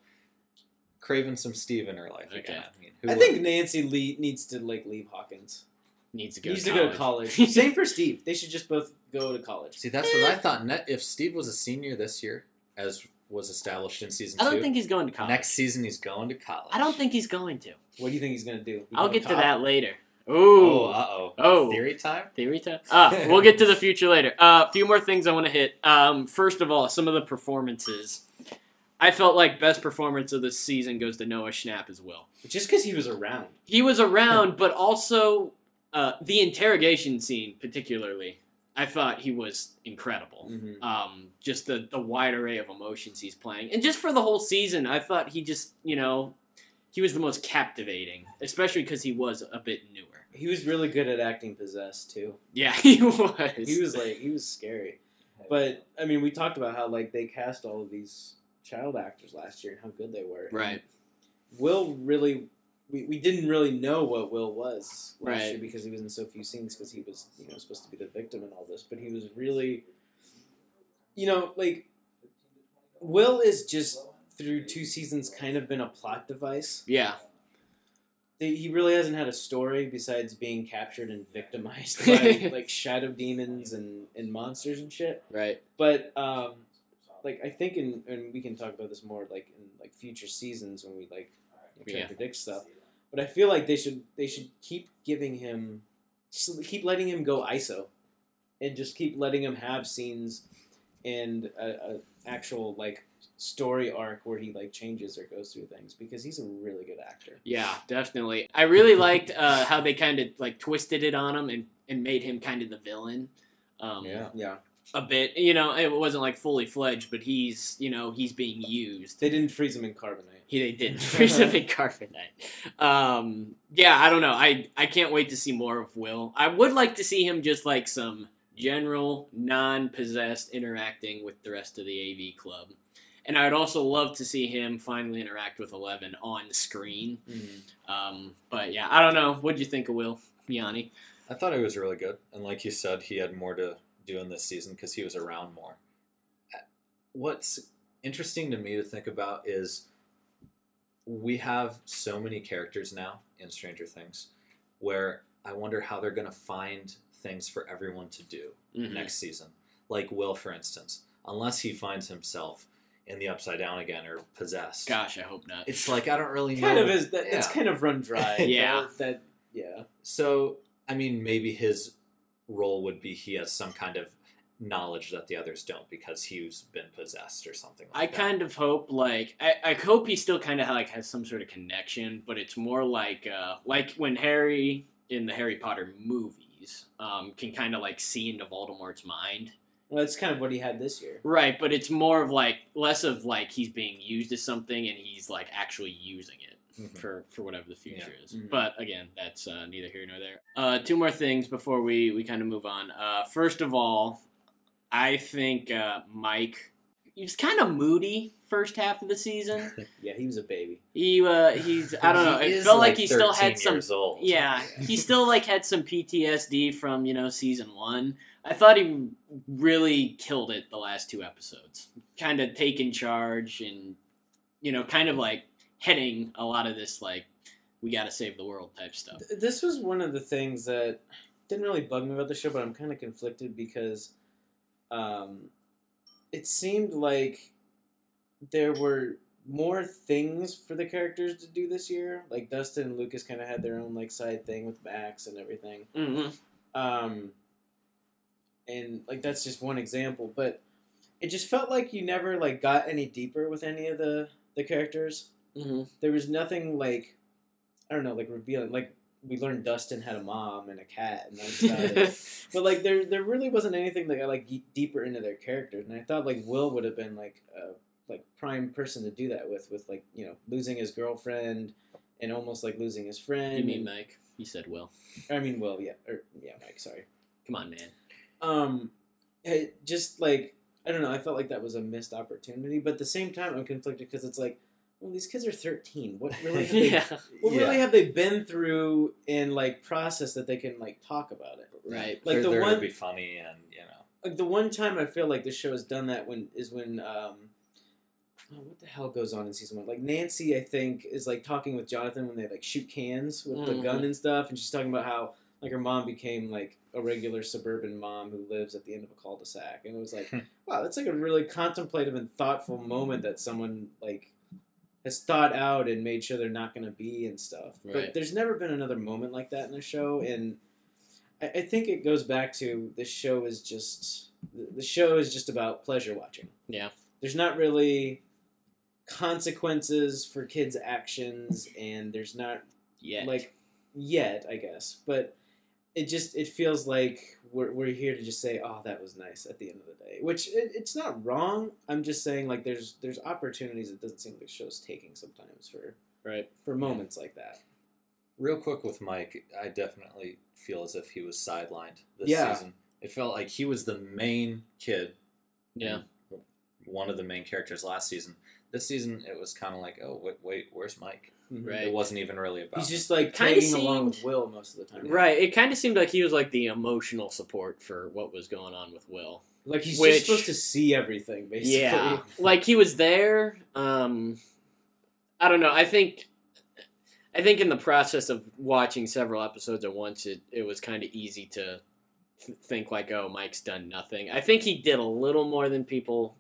craving some Steve in her life Okay. again. I mean, who I think Nancy Lee needs to like leave Hawkins. Needs to go. needs to to go to college. Same for Steve. They should just both go to college. See, that's what I thought. Ne- If Steve was a senior this year, as was established in season I don't two, think he's going to college. next season he's going to college. I don't think he's going to. What do you think he's gonna do? I'll get to Cop? that later. Oh, uh oh. Theory time? Theory time. Ah, we'll get to the future later. A uh, few more things I want to hit. Um, first of all, some of the performances. I felt like best performance of the season goes to Noah Schnapp as well. Just because he was around. He was around, but also uh, the interrogation scene, particularly. I thought he was incredible. Mhm. Um, just the the wide array of emotions he's playing, and just for the whole season, I thought he just you know he was the most captivating, especially because he was a bit newer. He was really good at acting possessed too. Yeah, he was. He was like he was scary. But I mean, we talked about how like they cast all of these child actors last year and how good they were. right. Will really, we, we didn't really know what Will was last Right. year because he was in so few scenes because he was you know supposed to be the victim in all this, but he was really, you know, like Will is just through two seasons kind of been a plot device. Yeah. He really hasn't had a story besides being captured and victimized by like shadow demons and, and monsters and shit. Right. But um, like I think in and we can talk about this more like in like future seasons when we like try Yeah. to predict stuff. But I feel like they should they should keep giving him keep letting him go ISO, and just keep letting him have scenes and a, a actual like story arc where he like changes or goes through things because he's a really good actor. Yeah, definitely. I really liked uh, how they kind of like twisted it on him and, and made him kind of the villain. Um, Yeah. Yeah, A bit, you know, it wasn't like fully fledged, but he's, you know, he's being used. they didn't freeze him in carbonite. He they didn't freeze him in carbonite. Um, yeah, I don't know. I I can't wait to see more of Will. I would like to see him just like some general non-possessed interacting with the rest of the AV club. And I would also love to see him finally interact with Eleven on screen. Um, but yeah, I don't know. What'd you think of Will Yanni? I thought he was really good, and like you said, he had more to do in this season because he was around more. What's interesting to me to think about is we have so many characters now in Stranger Things, where I wonder how they're going to find things for everyone to do Mhm. next season. Like Will, for instance, unless he finds himself in the Upside Down again or possessed. Gosh, I hope not. It's like I don't really know. Kind of is that it's Yeah. kind of run dry. Yeah. that, that yeah. So, I mean, maybe his role would be he has some kind of knowledge that the others don't because he's been possessed or something like I that. kind of hope like I, I hope he still kind of like has some sort of connection, but it's more like uh, like when Harry in the Harry Potter movies um, can kind of like see into Voldemort's mind, Well, that's kind of what he had this year. right? But it's more of like less of like he's being used as something and he's like actually using it Mhm. for for whatever the future is. Mhm. But again, that's uh, neither here nor there. Uh, two more things before we we kind of move on. Uh, first of all, I think uh, Mike. he's kind of moody first half of the season. Yeah, he was a baby. He uh, he's I don't know. He It is felt like, he still had some. years old. Yeah, he still like had some PTSD from you know season one. I thought he really killed it the last two episodes. Kind of taking charge and you know kind of like heading a lot of this like we got to save the world type stuff. Th- This was one of the things that didn't really bug me about the show, but I'm kind of conflicted because um, it seemed like there were more things for the characters to do this year. Like Dustin and Lucas kind of had their own like side thing with Max and everything. Mm-hmm. Um, and like that's just one example, but it just felt like you never like got any deeper with any of the the characters Mm-hmm. there was nothing like I don't know, like revealing. Like we learned Dustin had a mom and a cat, and that's about it. But like there there really wasn't anything that got like deeper into their characters, and I thought like Will would have been like a like prime person to do that with, with like you know losing his girlfriend and almost like losing his friend. You mean Mike? You said Will. I mean Will, yeah, or yeah, Mike. Sorry. Come on, man. Um, it just like I don't know. I felt like that was a missed opportunity, but at the same time, I'm conflicted because it's like, well, these kids are 13. What really? Have they, yeah. What Yeah. really have they been through in like process that they can like talk about it? Right. Like They're the there one- to be funny and you know. Like the one time I feel like the show has done that when is when um, oh, what the hell goes on in season one? Like Nancy, I think, is like talking with Jonathan when they like shoot cans with the Mhm. gun and stuff, and she's talking about how like her mom became like a regular suburban mom who lives at the end of a cul-de-sac, and it was like, Hmm. wow, that's like a really contemplative and thoughtful moment that someone like has thought out and made sure they're not going to be and stuff. Right. But there's never been another moment like that in a show, and I, I think it goes back to the show is just the the show is just about pleasure watching. Yeah. There's not really consequences for kids' actions, and there's not Yeah. like yet, I guess, but it just it feels like we're, we're here to just say, oh, that was nice at the end of the day, which it, it's not wrong. I'm just saying like there's there's opportunities it doesn't seem like the show's taking sometimes for right. for moments like that. Real quick with Mike, I definitely feel as if he was sidelined this Yeah. season. It felt like he was the main kid, Yeah. one of the main characters last season. This season, it was kind of like, oh wait, wait, where's Mike? Right. It wasn't even really about. He's just like Kinda tagging along with Will most of the time. Right. It kind of seemed like he was like the emotional support for what was going on with Will. Like he's Which- just supposed to see everything, basically. Yeah. like he was there. Um, I don't know. I think. I think in the process of watching several episodes at once, it, it was kind of easy to th- think like, oh, Mike's done nothing. I think he did a little more than people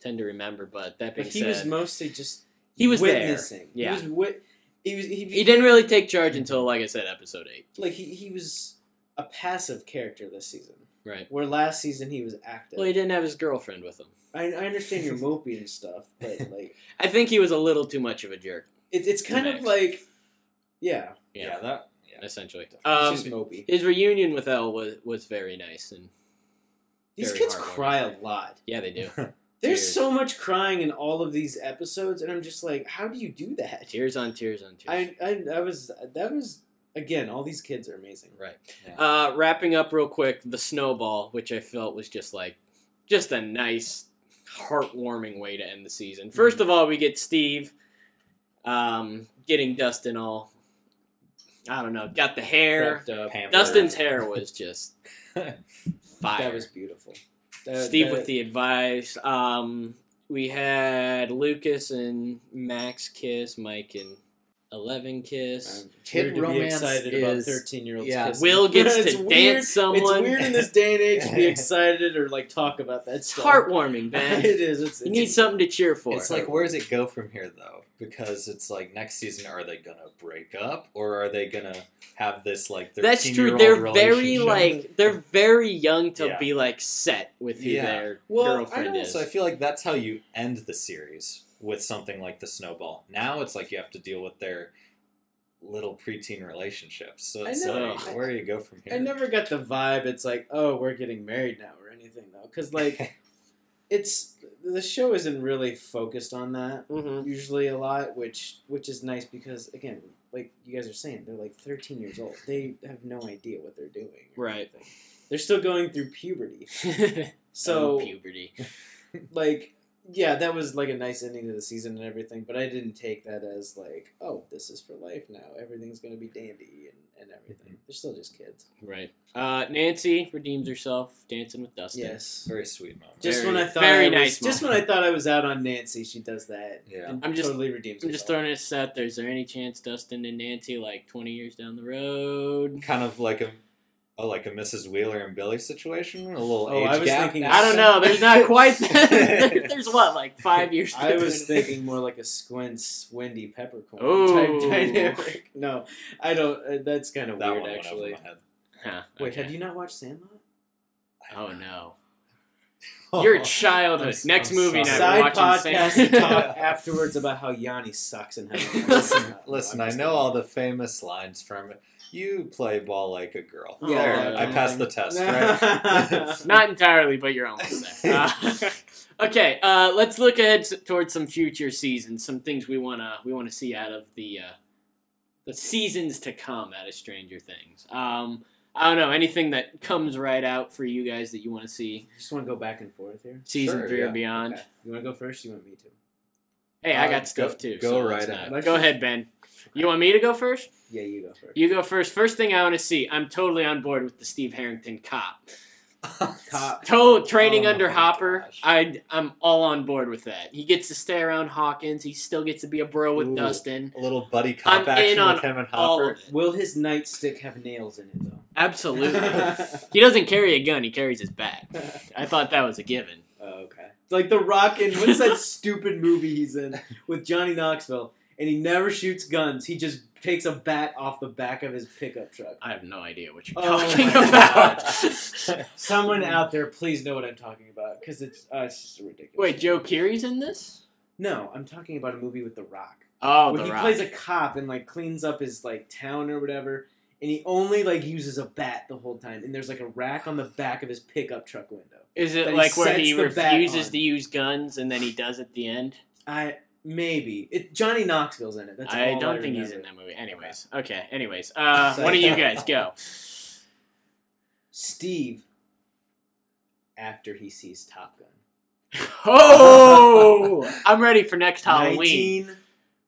tend to remember, but that being But he said, was mostly just he was there. witnessing. Yeah. He was wit- he was he, He didn't really take charge until, like I said, episode eight. like he, he was a passive character this season. Right. Where last season he was active. Well, he didn't have his girlfriend with him. I, I understand you're mopey and stuff, but like I think he was a little too much of a jerk, it, it's kind of like yeah, Yeah. yeah, that. Yeah. essentially. he's Um, just mopey. his reunion with El was was very nice, and These kids cry a lot. yeah, they do. There's Tears. so much crying in all of these episodes, and I'm just like, how do you do that? tears on tears on tears. I, I, I was that was again, all these kids are amazing. Right. Yeah. Uh, wrapping up real quick, the snowball, which I felt was just like, just a nice, heartwarming way to end the season. First of all, we get Steve, um, getting Dustin all, I don't know, got the hair. Prepped up. Dustin's hair was just fire. That was beautiful. That- Steve that- with the advice. Um, we had Lucas and Max kiss, Mike and Eleven kiss. I'm Kid weird to be romance excited about is- thirteen year olds. yeah. Will gets it's to weird. dance someone. It's weird in this day and age to be excited or like talk about that It's stuff. heartwarming, man. it is. It's, You it's- need something to cheer for. It's like, where does it go from here, though? Because it's like next season, are they gonna break up, or are they gonna have this like? That's true. 13-year-old They're very like they're very young to Yeah. be like set with who Yeah. their Well, I girlfriend don't- is. So I feel like that's how you end the series with something like the snowball. Now it's like you have to deal with their little preteen relationships. So I it's know. like, where do you go from here? I never got the vibe. It's like, oh, we're getting married now or anything though, because like, it's the show isn't really focused on that Mhm. usually a lot, which which is nice because again, like you guys are saying, they're like 13 years old. They have no idea what they're doing. Right. anything. They're still going through puberty. So Oh, puberty. like yeah that was like a nice ending to the season and everything but i didn't take that as like oh this is for life now everything's gonna be dandy and, and everything they're still just kids Right. Uh, Nancy redeems herself dancing with Dustin. yes Very sweet moment. just Very- when i thought very I was, nice just when i thought i was out on nancy she does that Yeah. and I'm just- totally redeems I'm just throwing this out there. Is there any chance Dustin and Nancy like 20 years down the road? Kind of like a, oh, like a Mrs. Wheeler and Billy situation. A little Oh, age I was gap. thinking- I don't know. There's not quite. there's what like five years. I was thinking more like a Squints Wendy Peppercorn Ooh. type dynamic. No, I don't. Uh, that's kind of that weird, actually. over my head. Huh, Wait, have you not watched Sandlot? Oh no. Your childhood. I'm- Next I'm movie sorry. night. Side We're watching podcast Saint- to talk afterwards about how Yanni sucks and having. listen, listen. I know all the famous lines from it. You play ball like a girl. Yeah, There, yeah, I passed the test, right? Not entirely, but you're almost there. Uh, okay, uh, let's look ahead towards some future seasons, some things we wanna we wanna see out of the uh, the seasons to come out of Stranger Things. Um, I don't know anything that comes right out for you guys that you want to see Just want to go back and forth here. season Sure, three or beyond. Okay. You want to go first? You want me to? Hey, I Uh, got stuff go- too. go so right let's ahead. Go ahead, Ben. You want me to go first? Yeah, you go first. You go first. First thing I want to see. I'm totally on board with the Steve Harrington cop. Cop. Total training Oh under Hopper. gosh. I I'm all on board with that. He gets to stay around Hawkins. He still gets to be a bro with Ooh. Dustin. A little buddy I'm cop action in on with him and Hopper. Will his nightstick have nails in it though? Absolutely. he doesn't carry a gun. He carries his bat. I thought that was a given. Oh, okay. It's like The Rock in what's that stupid movie he's in with Johnny Knoxville, and he never shoots guns. He just takes a bat off the back of his pickup truck. I have no idea what you're Oh talking about. Someone out there, please know what I'm talking about because it's uh, it's just ridiculous. Wait, Joe Keery's in this? No, I'm talking about a movie with The Rock. Oh, when the he Rock. plays a cop and like cleans up his like town or whatever, and he only like uses a bat the whole time. And there's like a rack on the back of his pickup truck window. Is it that he like where he refuses to use guns and then he does at the end? I maybe it. Johnny Knoxville's in it. That's I don't think he's in that movie. Anyways, okay. Anyways, uh, So- one of you guys go. Steve. After he sees Top Gun. Oh, I'm ready for next Halloween.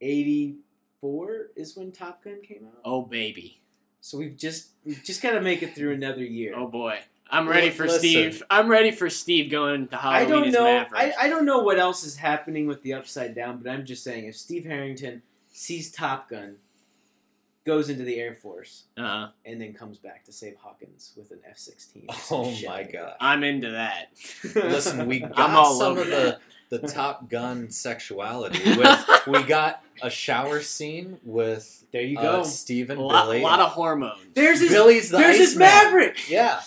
1984 is when Top Gun came out. Oh baby. So we've just we've just got to make it through another year. Oh boy. I'm ready for listen. Steve. I'm ready for Steve going to I don't as know. Maverick. I, I don't know what else is happening with the Upside Down, but I'm just saying if Steve Harrington sees Top Gun, goes into the Air Force, uh, and then comes back to save Hawkins with an F-16. or some Oh shit my god. I'm into that. Listen, we got I'm all some over of the, the Top Gun sexuality. With we got a shower scene with there you uh, go. Steve A and lot, Billy. lot of hormones. there's his. Billy's the there's his Iceman. Maverick. Yeah,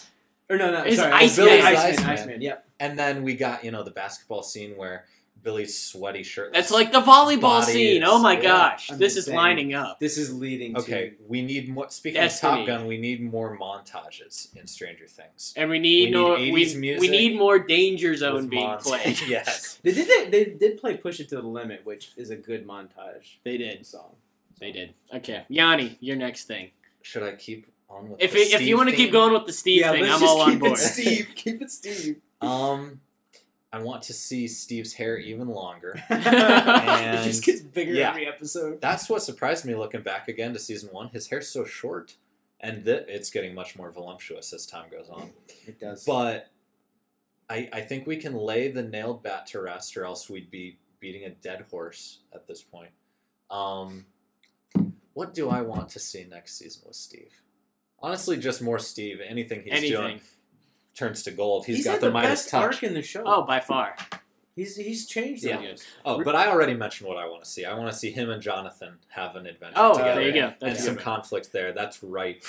Or no, no, His sorry, Iceman. Billy's Billy's Iceman. Iceman. Iceman. Yep. and then we got you know the basketball scene where Billy's sweaty shirt. That's like the volleyball Body scene. is- Oh my yeah. gosh, I'm this just is saying. lining up. This is leading to. Okay, to. we need more. Speaking Destiny. of Top Gun, we need more montages in Stranger Things. And we need, We no, need we, 80s we music need more Danger Zone With being mont- played. yes. They did. They, they did play "Push It to the Limit," which is a good montage They did. song. They did. Okay, Yanni, your next thing. Should I keep on with? If it, if you want to keep going with the Steve thing, let's I'm all on keep board. It Steve, keep it Steve. Um, I want to see Steve's hair even longer. it just gets bigger yeah. every episode. That's what surprised me looking back again to season one. His hair's so short, and th- it's getting much more voluptuous as time goes on. It does. But I, I think we can lay the nailed bat to rest, or else we'd be beating a dead horse at this point. Um, what do I want to see next season with Steve? Honestly, just more Steve. Anything he's doing turns to gold. he's, he's got had the, the Midas best touch. arc in the show. Oh, by far. he's he's changed. Yeah. the most. Oh, but I already mentioned what I want to see. I want to see him and Jonathan have an adventure Oh, together. there you go. and That's some good. conflict there. That's right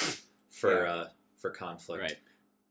for Yeah. uh, for conflict. Right.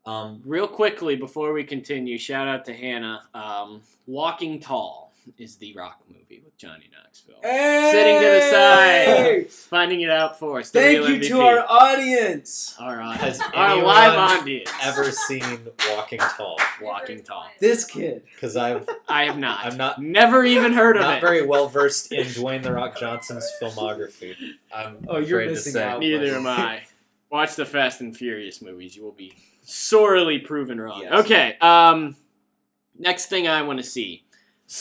Um, Real quickly before we continue, shout out to Hannah. Um, Walking Tall is the Rock movie with Johnny Knoxville. Sitting to the side, finding it out for us. The Thank you MVP. to our audience. our, Has audience. our anyone live audience. ever seen Walking Tall? Walking Tall. This kid. Because I've I have not. I'm not- Never even heard of not it. Not very well versed in Dwayne the Rock Johnson's filmography. I'm Oh, you're afraid to missing say. out. Neither am I. Watch the Fast and Furious movies. You will be sorely proven wrong. Yes. Okay. Um, next thing I want to see.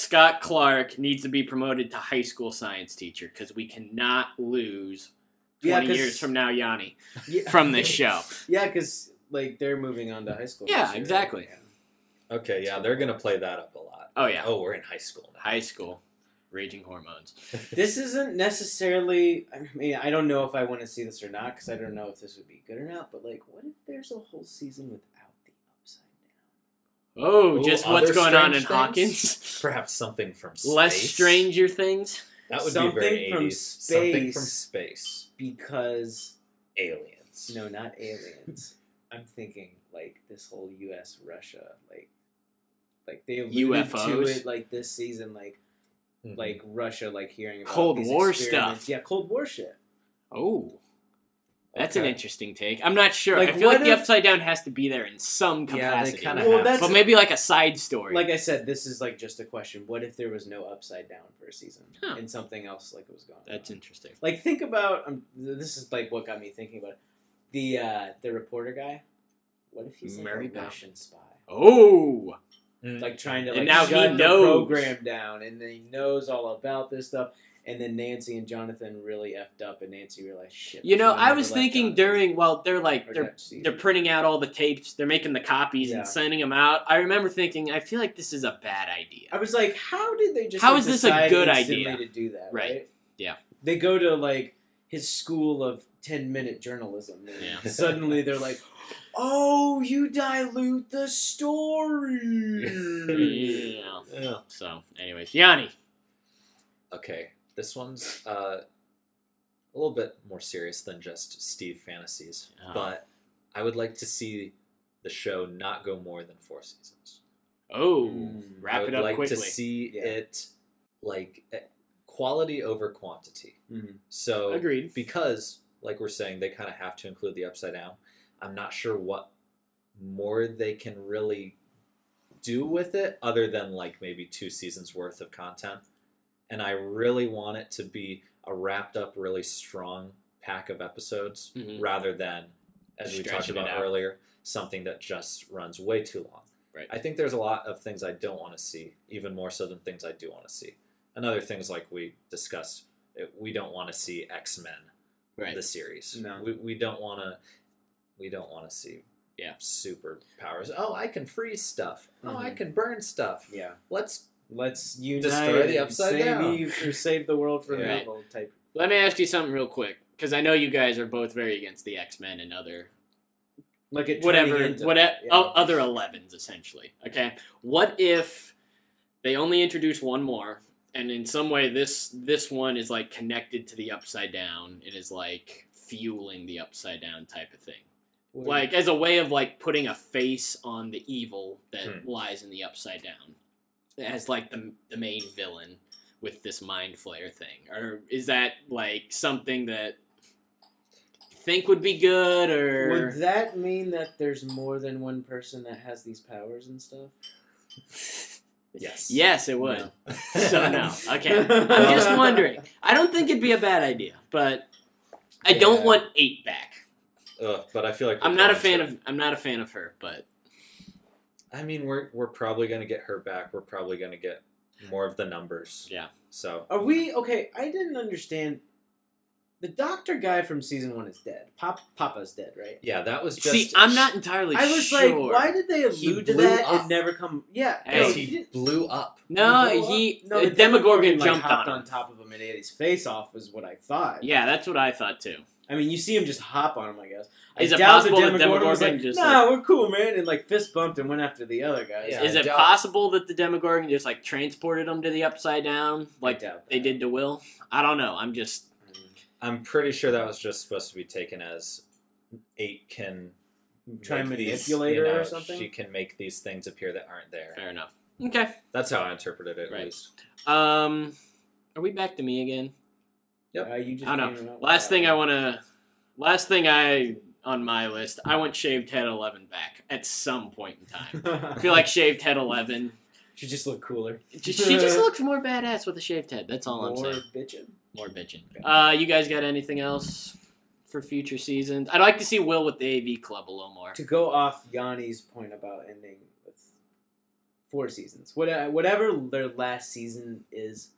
Scott Clarke needs to be promoted to high school science teacher because we cannot lose Yeah, years from now Yanni Yeah. from this show. Yeah, because like they're moving on to high school. Yeah, year. exactly. Okay, yeah, they're gonna play that up a lot. Oh, yeah. Oh, we're in high school now. High school. Raging hormones. This isn't necessarily. I mean, I don't know if I want to see this or not because I don't know if this would be good or not. But like, what if there's a whole season without the upside down? Oh, Ooh, just what's going on in strange Hawkins? Perhaps something from space. Less Stranger Things. That would Something be very from 80s. Something from space. space. Because Aliens. no, not aliens. I'm thinking like this whole U.S. Russia like like they alluded to it like this season, like Mhm. like Russia, like hearing about Cold these War experiments. stuff. Yeah, Cold War shit. Oh, that's an interesting take. I'm not sure. Like, I feel like what the Upside Down has to be there in some Yeah, they capacity. kinda Well, have that's- to. but maybe like a side story. Like I said, this is like just a question. What if there was no upside down for a season Huh. and something else like was going that's on? interesting. Like think about um, this is like what got me thinking about it. the uh, the reporter guy. What if he's like a Bauman. Russian spy? Oh, Mm. like trying to And like now he shut the knows. program down, and then he knows all about this stuff. And then Nancy and Jonathan really effed up, and Nancy realized shit. you know, I was thinking Jonathan during while they're like they're they're printing out all the tapes, they're making the copies Yeah. and sending them out. I remember thinking, I feel like this is a bad idea. I was like, how did they just? How like, is this a good idea? to do that? Right. Right. Yeah. They go to like his school of ten minute journalism, and Yeah. suddenly they're like, "Oh, you dilute the story." Yeah. Yeah. So, anyways, Yanni. Okay, this one's uh, a little bit more serious than just Steve fantasies, Oh. but I would like to see the show not go more than four seasons. Oh, Mm. I wrap would it up like quickly. to see Yeah. it like eh, quality over quantity. Mhm. So Agreed. because, like we're saying, they kind of have to include the upside down. I'm not sure what more they can really do with it other than like maybe two seasons worth of content. And I really want it to be a wrapped up, really strong pack of episodes Mhm. rather than, as we talked about earlier, something that just runs way too long. Right. I think there's a lot of things I don't want to see, even more so than things I do want to see. Another things like we discussed, we don't want to see X Men Right. the series. No. we, we don't want to. We don't want to see Yeah. superpowers. Oh, I can freeze stuff. Oh, I Mhm. can burn stuff. Yeah. Let's. Let's unite Destroy the upside save down. Eve or save the world from Yeah. evil type. Let me ask you something real quick, because I know you guys are both very against the X Men and other Like it whatever, into whatever, yeah. other Elevens essentially. Okay, what if they only introduce one more, and in some way this this one is like connected to the Upside Down? It is like fueling the Upside Down type of thing. What- like as a way of like putting a face on the evil that Hmm. lies in the upside down as like the, the main villain with this mind flayer thing? Or is that like something that you think would be good or Would that mean that there's more than one person that has these powers and stuff? Yes. yes it would. No. so no. Okay. I'm just wondering. I don't think it'd be a bad idea but i don't want eight back. Ugh, but I feel like i'm not a fan to- of i'm not a fan of her but I mean, we're we're probably gonna get her back. We're probably gonna get more of the numbers. Yeah. So Are we okay? I didn't understand. The doctor guy from season one is dead. Pop, Papa's dead, right? yeah, that was just. see i'm not entirely sure. I was sure like, why did they allude to that up. and never come? Yeah, Hey, no, he he blew up. no blew up. he no, uh, the the demogorgon like, jumped hopped on him on top of him and ate his face off. Was what I thought. Yeah, that's what I thought too. I mean, you see him just hop on him. I guess. Is it doubt possible that the Demogorgon was like, just, Nah, we're cool, man, and like fist bumped and went after the other guys. Yeah, Is I it doubt- possible that the Demogorgon just like transported him to the upside down, like doubt they that. did to Will? I don't know. I'm just I'm pretty sure that was just supposed to be taken as eight can Try and make these, manipulate you her or know, something? She can make these things appear that aren't there. fair enough. Okay. That's how I interpreted it. At Right. least. Um, are we back to me again? Uh, you just I don't know. Last thing I want to. Last thing I on my list. I want shaved head eleven back at some point in time. I feel like shaved head eleven. she just looked cooler. She she just looks more badass with a shaved head. That's all I'm saying. More saying. bitching. More bitching. Uh, you guys got anything else for future seasons? I'd like to see Will with the AV Club a little more. To go off Yanni's point about ending with four seasons, what, whatever their last season is,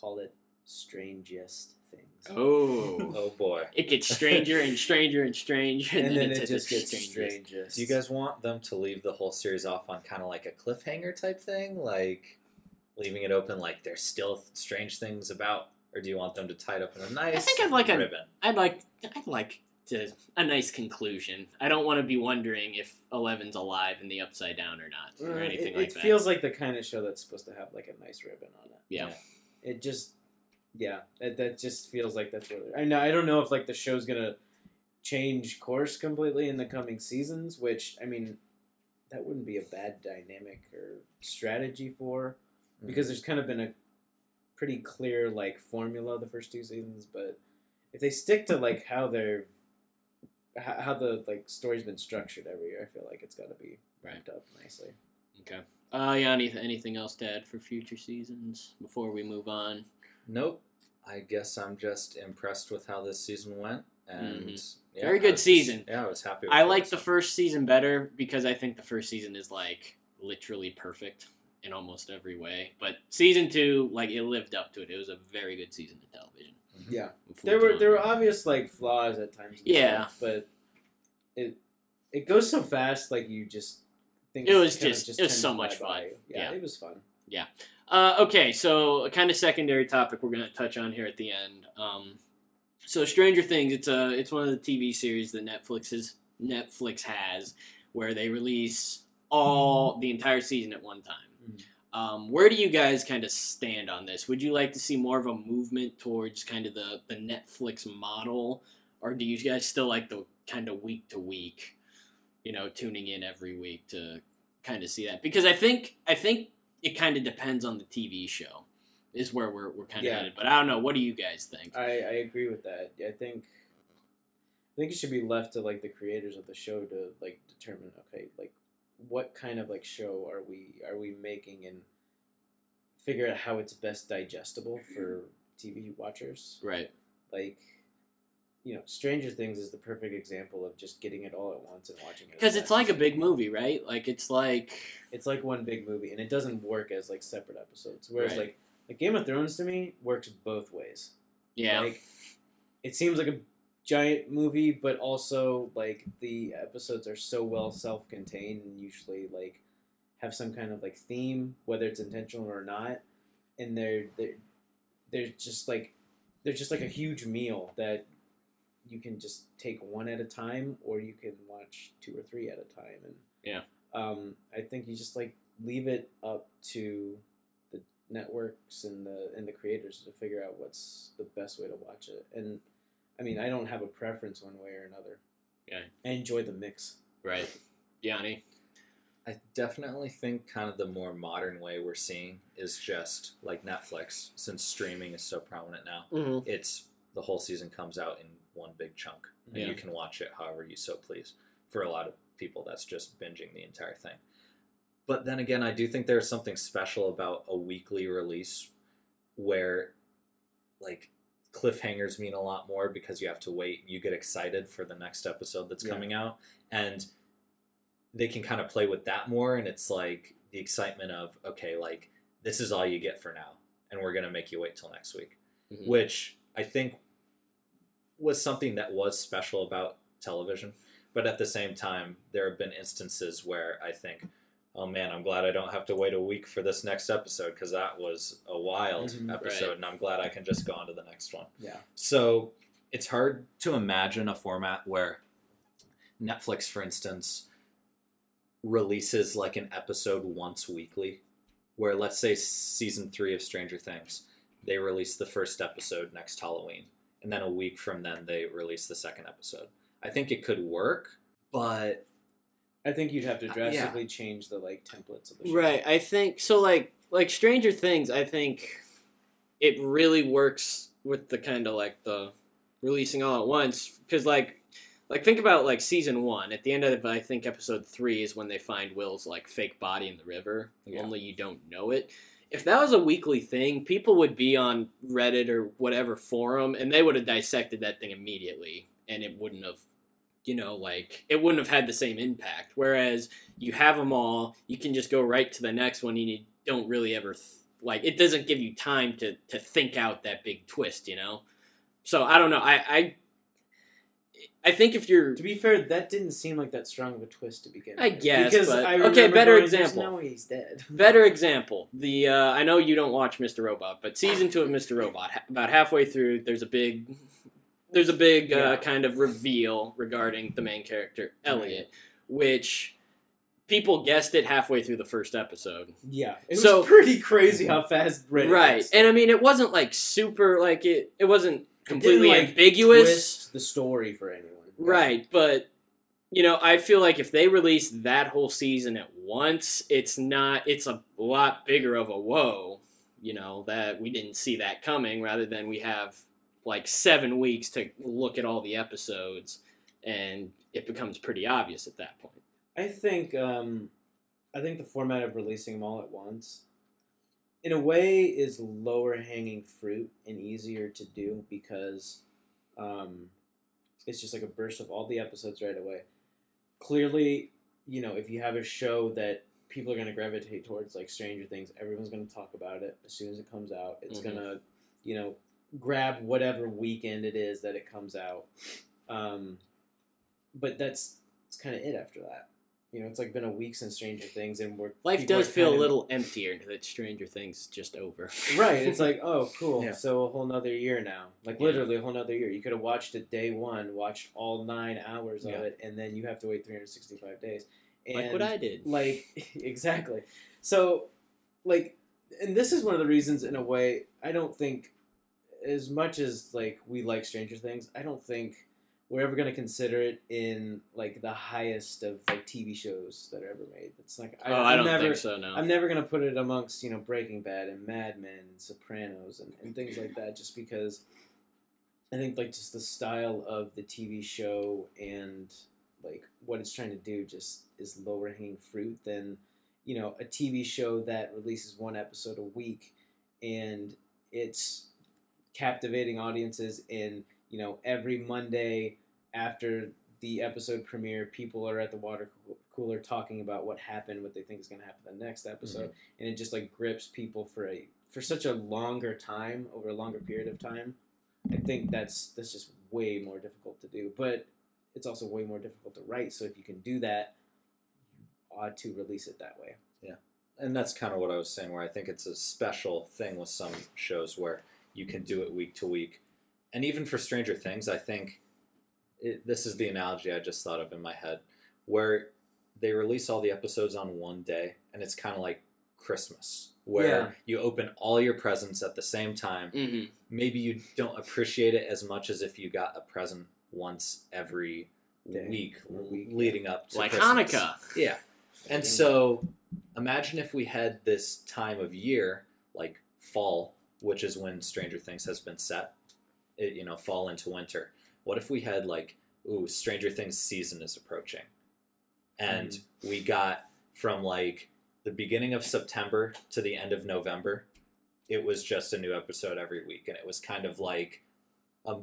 call it strangest things. Oh. Oh boy. It gets stranger and stranger and stranger, and, and then it's it at just gets strangest. strangest. Do you guys want them to leave the whole series off on kind of like a cliffhanger type thing, like leaving it open, like there's still strange things about, or do you want them to tie it up in a nice I think I'd like a- ribbon? I'd like I'd like to a nice conclusion. I don't want to be wondering if Eleven's alive in the Upside Down or not, Uh, or anything it, like it that. It feels like the kind of show that's supposed to have like a nice ribbon on it. yeah. It just, yeah, that, that just feels like that's they're. I know. I don't know if like the show's gonna change course completely in the coming seasons. Which I mean, that wouldn't be a bad dynamic or strategy for because there's kind of been a pretty clear like formula the first two seasons, but if they stick to like how they're how, the like story's been structured every year, I feel like it's got to be ramped up nicely. Okay. Uh, yeah. Any, anything else to add for future seasons before we move on? Nope. I guess I'm just impressed with how this season went, and mm-hmm. yeah, Very good was just- season. yeah, I was happy. With I what like the first season better because I think the first season is like literally perfect in almost every way. But season two, like it lived up to it. It was a very good season of television. Mm-hmm. Yeah, there were there were obvious like flaws at times. Yeah. stuff, but it it goes so fast. Like you just think It was just- it was so much fun. Yeah, Yeah. it was fun. Uh, okay, so a kind of secondary topic we're gonna touch on here at the end. Um, so Stranger Things, it's a it's one of the TV series that Netflix is Netflix has, where they release all the entire season at one time. Mhm. Um, where do you guys kind of stand on this? Would you like to see more of a movement towards kind of the the Netflix model, or do you guys still like the kind of week to week, you know, tuning in every week to kind of see that? Because I think I think it kind of depends on the TV show, is where we're we're kind of Yeah. headed. But I don't know. What do you guys think? I, I agree with that. I think I think it should be left to like the creators of the show to like determine okay like what kind of like show are we are we making and figure out how it's best digestible for TV watchers. Right. Like you know, Stranger Things is the perfect example of just getting it all at once and watching it. Because it's like a big movie, right? Like it's like It's like one big movie, and it doesn't work as like separate episodes. Whereas Right. like like Game of Thrones to me works both ways. yeah, Like it seems like a giant movie, but also like the episodes are so well self-contained and usually like have some kind of like theme, whether it's intentional or not. And they're they're they're just like they're just like a huge meal that you can just take one at a time, or you can watch two or three at a time. And Yeah. um, I think you just like leave it up to the networks and the and the creators to figure out what's the best way to watch it. And I mean, I don't have a preference one way or another. Yeah. I enjoy the mix. right. Yanni. I definitely think kind of the more modern way we're seeing is just like Netflix, since streaming is so prominent now. Mm-hmm. It's the whole season comes out in one big chunk, and Yeah. you can watch it however you so please. For a lot of people, that's just binging the entire thing. But then again, I do think there's something special about a weekly release where, like, cliffhangers mean a lot more because you have to wait. You get excited for the next episode that's Yeah. coming out, and they can kind of play with that more. And it's like the excitement of, okay, like, this is all you get for now, and we're going to make you wait till next week Mhm. which I think was something that was special about television. But at the same time, there have been instances where I think, oh man, I'm glad I don't have to wait a week for this next episode because that was a wild Mhm. episode, Right. and I'm glad I can just go on to the next one. Yeah. So it's hard to imagine a format where Netflix, for instance, releases like an episode once weekly. Where let's say season three of Stranger Things, they release the first episode next Halloween, and then a week from then they release the second episode. I think it could work, but I think you'd have to Uh, yeah. drastically change the like templates of the show. Right. I think so. Like like Stranger Things. I think it really works with the kind of like the releasing all at once because like like think about like season one at the end of I think episode three is when they find Will's like fake body in the river. Yeah. Only you don't know it. If that was a weekly thing, people would be on Reddit or whatever forum and they would have dissected that thing immediately and it wouldn't have you know like it wouldn't have had the same impact. Whereas you have them all you can just go right to the next one and you don't really ever th- like it doesn't give you time to to think out that big twist you know? So i don't know i i i think if you're To be fair, that didn't seem like that strong of a twist to begin with. I guess, because but- I okay, better going, example. No he's dead. better example the uh, i know you don't watch mr robot but season two of mr robot about halfway through there's a big there's a big uh, Yeah. kind of reveal regarding the main character elliot which people guessed it halfway through the first episode Yeah, it So- was pretty crazy how fast Reddit right was. and i mean it wasn't like super like it it wasn't completely like, ambiguous twist the story for anyone. right but you know, I feel like if they release that whole season at once, it's not. It's a lot bigger of a whoa. You know that we didn't see that coming. Rather than we have like seven weeks to look at all the episodes, and it becomes pretty obvious at that point. I think um, I think the format of releasing them all at once, in a way, is lower hanging fruit and easier to do because um, it's just like a burst of all the episodes right away. Clearly, you know, if you have a show that people are going to gravitate towards, like Stranger Things, everyone's going to talk about it as soon as it comes out. It's Mhm. going to, you know, grab whatever weekend it is that it comes out. Um, but that's it's kind of it after that. You know, it's like been a week since Stranger Things, and we're Life does feel a of- little emptier that Stranger Things is just over. right. It's like, oh, cool. Yeah. So a whole nother year now, like Yeah. literally a whole nother year. You could have watched it day one, watched all nine hours of it, and then you have to wait 365 days. And like what I did. like exactly. So, like, and this is one of the reasons, in a way, I don't think, as much as like we like Stranger Things, I don't think we're ever gonna consider it in like the highest of like TV shows that are ever made. It's like I, oh, I I'm don't never, think so. No. I'm never gonna put it amongst you know Breaking Bad and Mad Men and Sopranos and, and things like that, just because I think like just the style of the TV show and like what it's trying to do just is lower hanging fruit than you know a TV show that releases one episode a week and it's captivating audiences and you know every Monday after the episode premiere people are at the water cooler talking about what happened what they think is going to happen the next episode. Mm-hmm. And it just like grips people for a for such a longer time over a longer period of time. I think that's that's just way more difficult to do but it's also way more difficult to write. So if you can do that you ought to release it that way. Yeah, and that's kind of what I was saying, where I think it's a special thing with some shows where you can do it week to week, and even for Stranger Things, I think it, this is the analogy I just thought of in my head, where they release all the episodes on one day, and it's kind of like Christmas, where Yeah. you open all your presents at the same time. hmm Maybe you don't appreciate it as much as if you got a present once every Day week, or week, leading up to Like Christmas. Hanukkah. Yeah. And so imagine if we had this time of year, like fall, which is when Stranger Things has been set, it, Eh, you know, fall into winter. What if we had like, ooh, Stranger Things season is approaching. And mm. we got from like the beginning of September to the end of November, it was just a new episode every week. And it was kind of like a,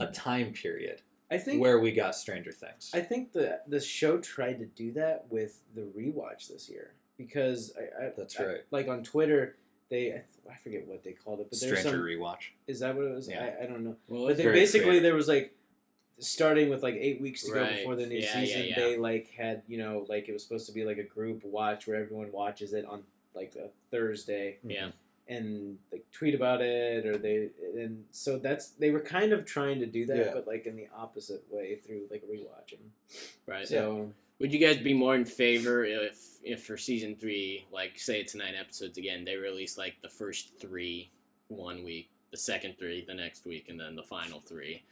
a time period i think where we got Stranger Things. I think the the show tried to do that with the rewatch this year because I, I That's I- right. like on Twitter they I, I forget what they called it but there's Stranger some rewatch. is that what it was Yeah. I, I don't know Well, but they basically creative. there was like starting with like eight weeks to go before the new Yeah, yeah, season yeah. they like had you know like it was supposed to be like a group watch where everyone watches it on like a Thursday yeah. and like tweet about it or they and so that's they were kind of trying to do that Yeah. but like in the opposite way through like rewatching Right. so Would you guys be more in favor if, if for season three, like say it's nine episodes again, they release like the first three one week, the second three the next week, and then the final three?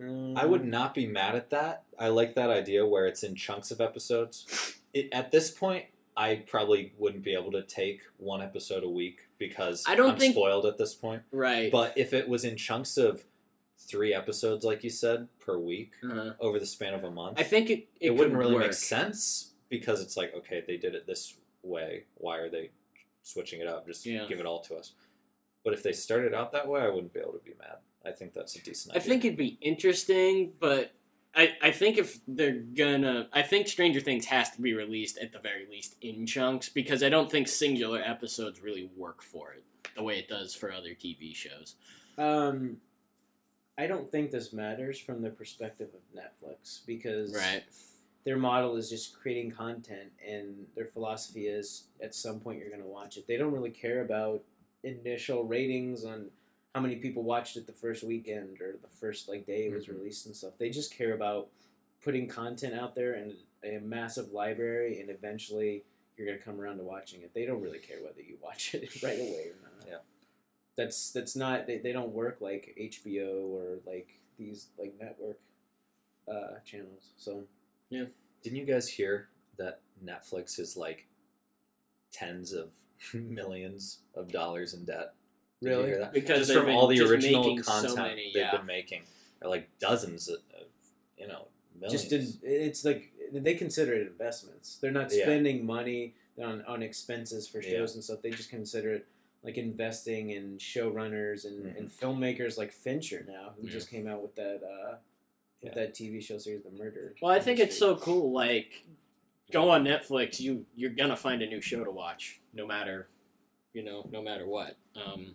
I would um, not be mad at that. I like that idea where it's in chunks of episodes. It, at this point, I probably wouldn't be able to take one episode a week because I don't am think- spoiled at this point. Right. But if it was in chunks of three episodes, like you said, per week uh-huh. over the span of a month, I think it it, it, wouldn't really work. make sense because it's like, okay, they did it this way. Why are they switching it up? Just Yeah. give it all to us. But if they started out that way, I wouldn't be able to be mad. I think that's a decent I think it'd be interesting, but I, I think if they're gonna, I think Stranger Things has to be released at the very least in chunks because I don't think singular episodes really work for it the way it does for other TV shows. Um, I don't think this matters from the perspective of Netflix because Right. their model is just creating content, and their philosophy is at some point you're going to watch it. They don't really care about initial ratings on how many people watched it the first weekend or the first like day it was Mhm. released and stuff. They just care about putting content out there and a massive library, and eventually you're going to come around to watching it. They don't really care whether you watch it right away or not Yeah. That's that's not they, they don't work like HBO or like these like network uh, channels. So yeah, Didn't you guys hear that Netflix is like tens of millions of dollars in debt? Did Really? hear that? Because just from all the original making so content many, they've been making, or like dozens of, of you know, millions. Just in, it's like they consider it investments. They're not Yeah. spending money on on expenses for shows Yeah. and stuff. They just consider it like investing in showrunners and, Mhm. and filmmakers like Fincher now, who Yeah. just came out with that uh, with Yeah. that TV show series, The Murder. Well, I think it's so cool. Like, go on Netflix, you you're gonna find a new show to watch, no matter, you know, no matter what. Um,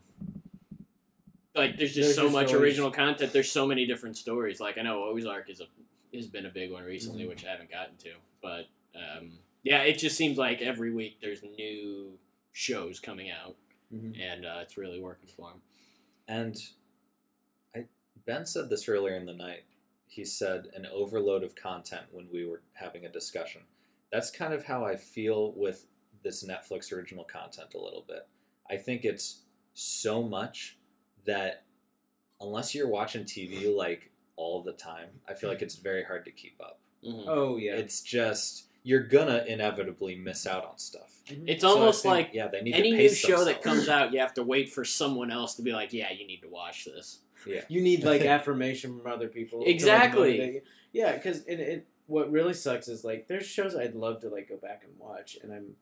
like, there's just There's so just much always- original content. There's so many different stories. Like, I know Ozark is a has been a big one recently, Mhm. which I haven't gotten to, but um, yeah, it just seems like every week there's new shows coming out, Mhm. and uh, it's really working for him. And I Ben said this earlier in the night. He said an overload of content when we were having a discussion. That's kind of how I feel with this Netflix original content a little bit. I think it's so much that unless you're watching TV like all the time, I feel like it's very hard to keep up. Mhm. Oh yeah, It's just you're gonna inevitably miss out on stuff. Mhm. It's So almost think, like yeah, they need any to new pace show that comes out, you have to wait for someone else to be like, "Yeah, you need to watch this." Yeah, you need like affirmation from other people. Exactly. yeah, because it, it what really sucks is like there's shows I'd love to like go back and watch, and I'm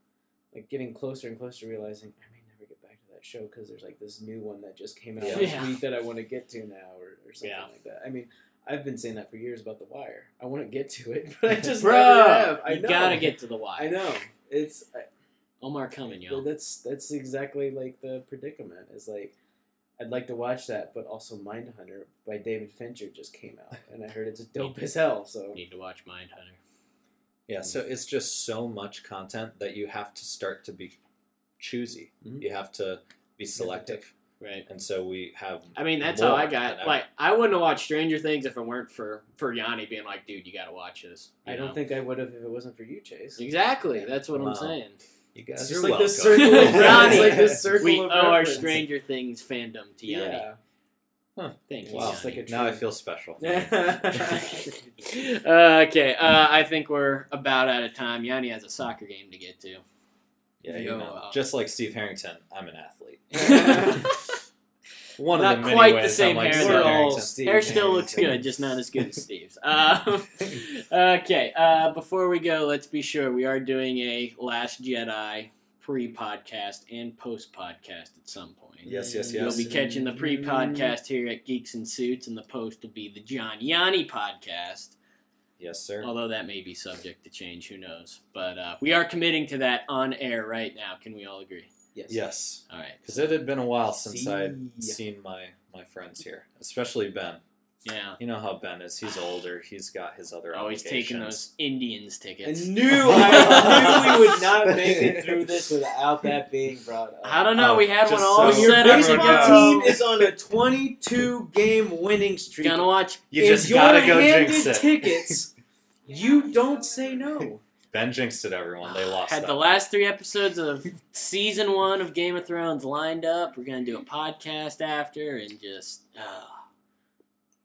like getting closer and closer to realizing I may never get back to that show because there's like this new one that just came out Yeah. this week that I want to get to now or, or something Yeah. like that. I mean. I've been saying that for years about The Wire. I want to get to it, but I just Bro, never have. I you know. gotta get to the wire. I know. It's I, Omar coming, yo. that's that's exactly like the predicament. Is like I'd like to watch that, but also Mindhunter by David Fincher just came out, and I heard it's dope as hell. So Need to watch Mindhunter. Yeah, so it's just so much content that you have to start to be choosy. Mhm. You have to be selective. Right. And so we have I mean, that's more how I got. ever. Like, I wouldn't have watched Stranger Things if it weren't for for Yanni being like, "Dude, you gotta watch this." you I don't think I would have if it wasn't for you, Chase. exactly. That's what Wow. I'm saying. you guys It's are like welcome. this circle of Yanni, it's like this circle we of owe our. Stranger Things fandom to Yanni. Yeah. Thank you. Wow. It's like a now I feel special. uh, okay, uh, I think we're about out of time. Yanni has a soccer game to get to. Yeah, you Yo, know. Just like Steve Harrington, I'm an athlete. One One of Not the many quite the ways same I'm like hair, Steve all Harrington. Steve Hair still looks good, just not as good as Steve's. Um, okay, uh, before we go, let's be sure we are doing a Last Jedi pre-podcast and post-podcast at some point. Yes, yes, yes. You'll be catching the pre-podcast here at Geeks and Suits, and the post will be the John Yanni podcast. Yes, sir. Although that may be subject to change, who knows? But uh, we are committing to that on air right now. Can we all agree? Yes. Yes. All right. Because it had been a while since I'd seen my, my friends here, especially Ben. Yeah. You know how Ben is. He's older. He's got his other Always obligations. taking those Indians tickets. I tickets. knew I knew we would not make it through this without that being brought up. I don't know. Oh, we had one all so when your set up to baseball team is on a 22 game winning streak, Gonna watch. You just you're gotta go handed jinx it. tickets, you don't say no. Ben jinxed it, everyone. They lost. Had that the one. last three episodes of season one of Game of Thrones lined up. We're gonna do a podcast after, and just uh,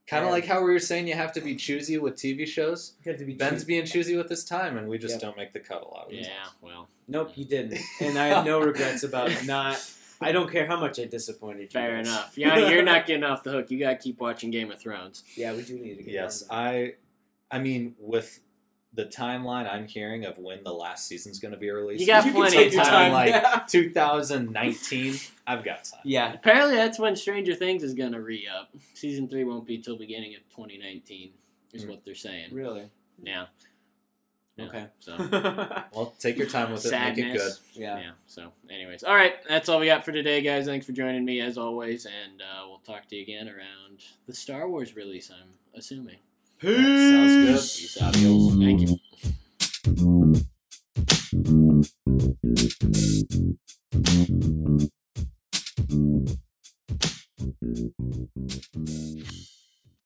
Kind of like how we were saying you have to be choosy with TV shows. You have to be Ben's cheap. being choosy with his time, and we just Yep. don't make the cut a lot of the yeah. times. Well, Nope, you didn't, and I have no regrets about not. I don't care how much I disappointed you. fair guys. enough. Yeah, you're not getting off the hook. You gotta keep watching Game of Thrones. Yeah, we do need to get. Yes, on. I. I mean, with the timeline I'm hearing of when the last season's going to be released, You got You can plenty take of your time. time. like Yeah. 2019. I've got time. Yeah, Apparently, that's when Stranger Things is gonna re up. Season three won't be till beginning of 2019, is Mm. what they're saying. really. Yeah. Yeah, Okay. So. Well, take your time with it. Make it good. Yeah. yeah. So, anyways, all right, that's all we got for today, guys. Thanks for joining me as always, and uh, we'll talk to you again around the Star Wars release. I'm assuming. Sounds Peace out, y'all. Thank you.